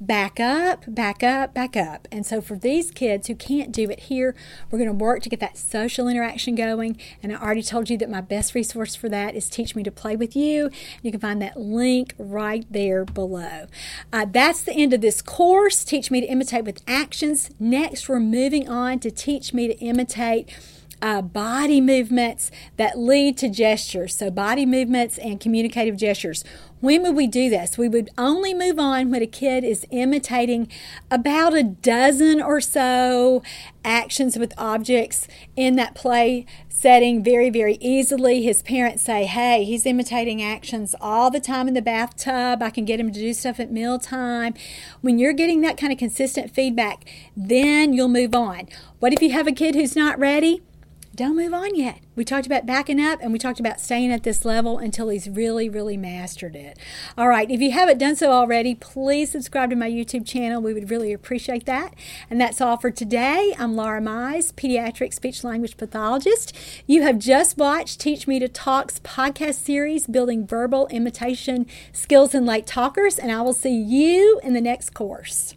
Back up, back up, back up. And so for these kids who can't do it here, we're going to work to get that social interaction going. And I already told you that my best resource for that is Teach Me to Play with You. You can find that link right there below. Uh, that's the end of this course, Teach Me to Imitate with Actions. Next, we're moving on to Teach Me to Imitate uh, body movements that lead to gestures. So, body movements and communicative gestures. When would we do this? We would only move on when a kid is imitating about a dozen or so actions with objects in that play setting very, very easily. His parents say, Hey, he's imitating actions all the time in the bathtub. I can get him to do stuff at mealtime. When you're getting that kind of consistent feedback, then you'll move on. What if you have a kid who's not ready? Don't move on yet. We talked about backing up and we talked about staying at this level until he's really, really mastered it. All right, if you haven't done so already, please subscribe to my YouTube channel. We would really appreciate that. And that's all for today. I'm Laura Mize, pediatric speech language pathologist. You have just watched Teach Me to Talk's podcast series, Building Verbal Imitation Skills in Late Talkers, and I will see you in the next course.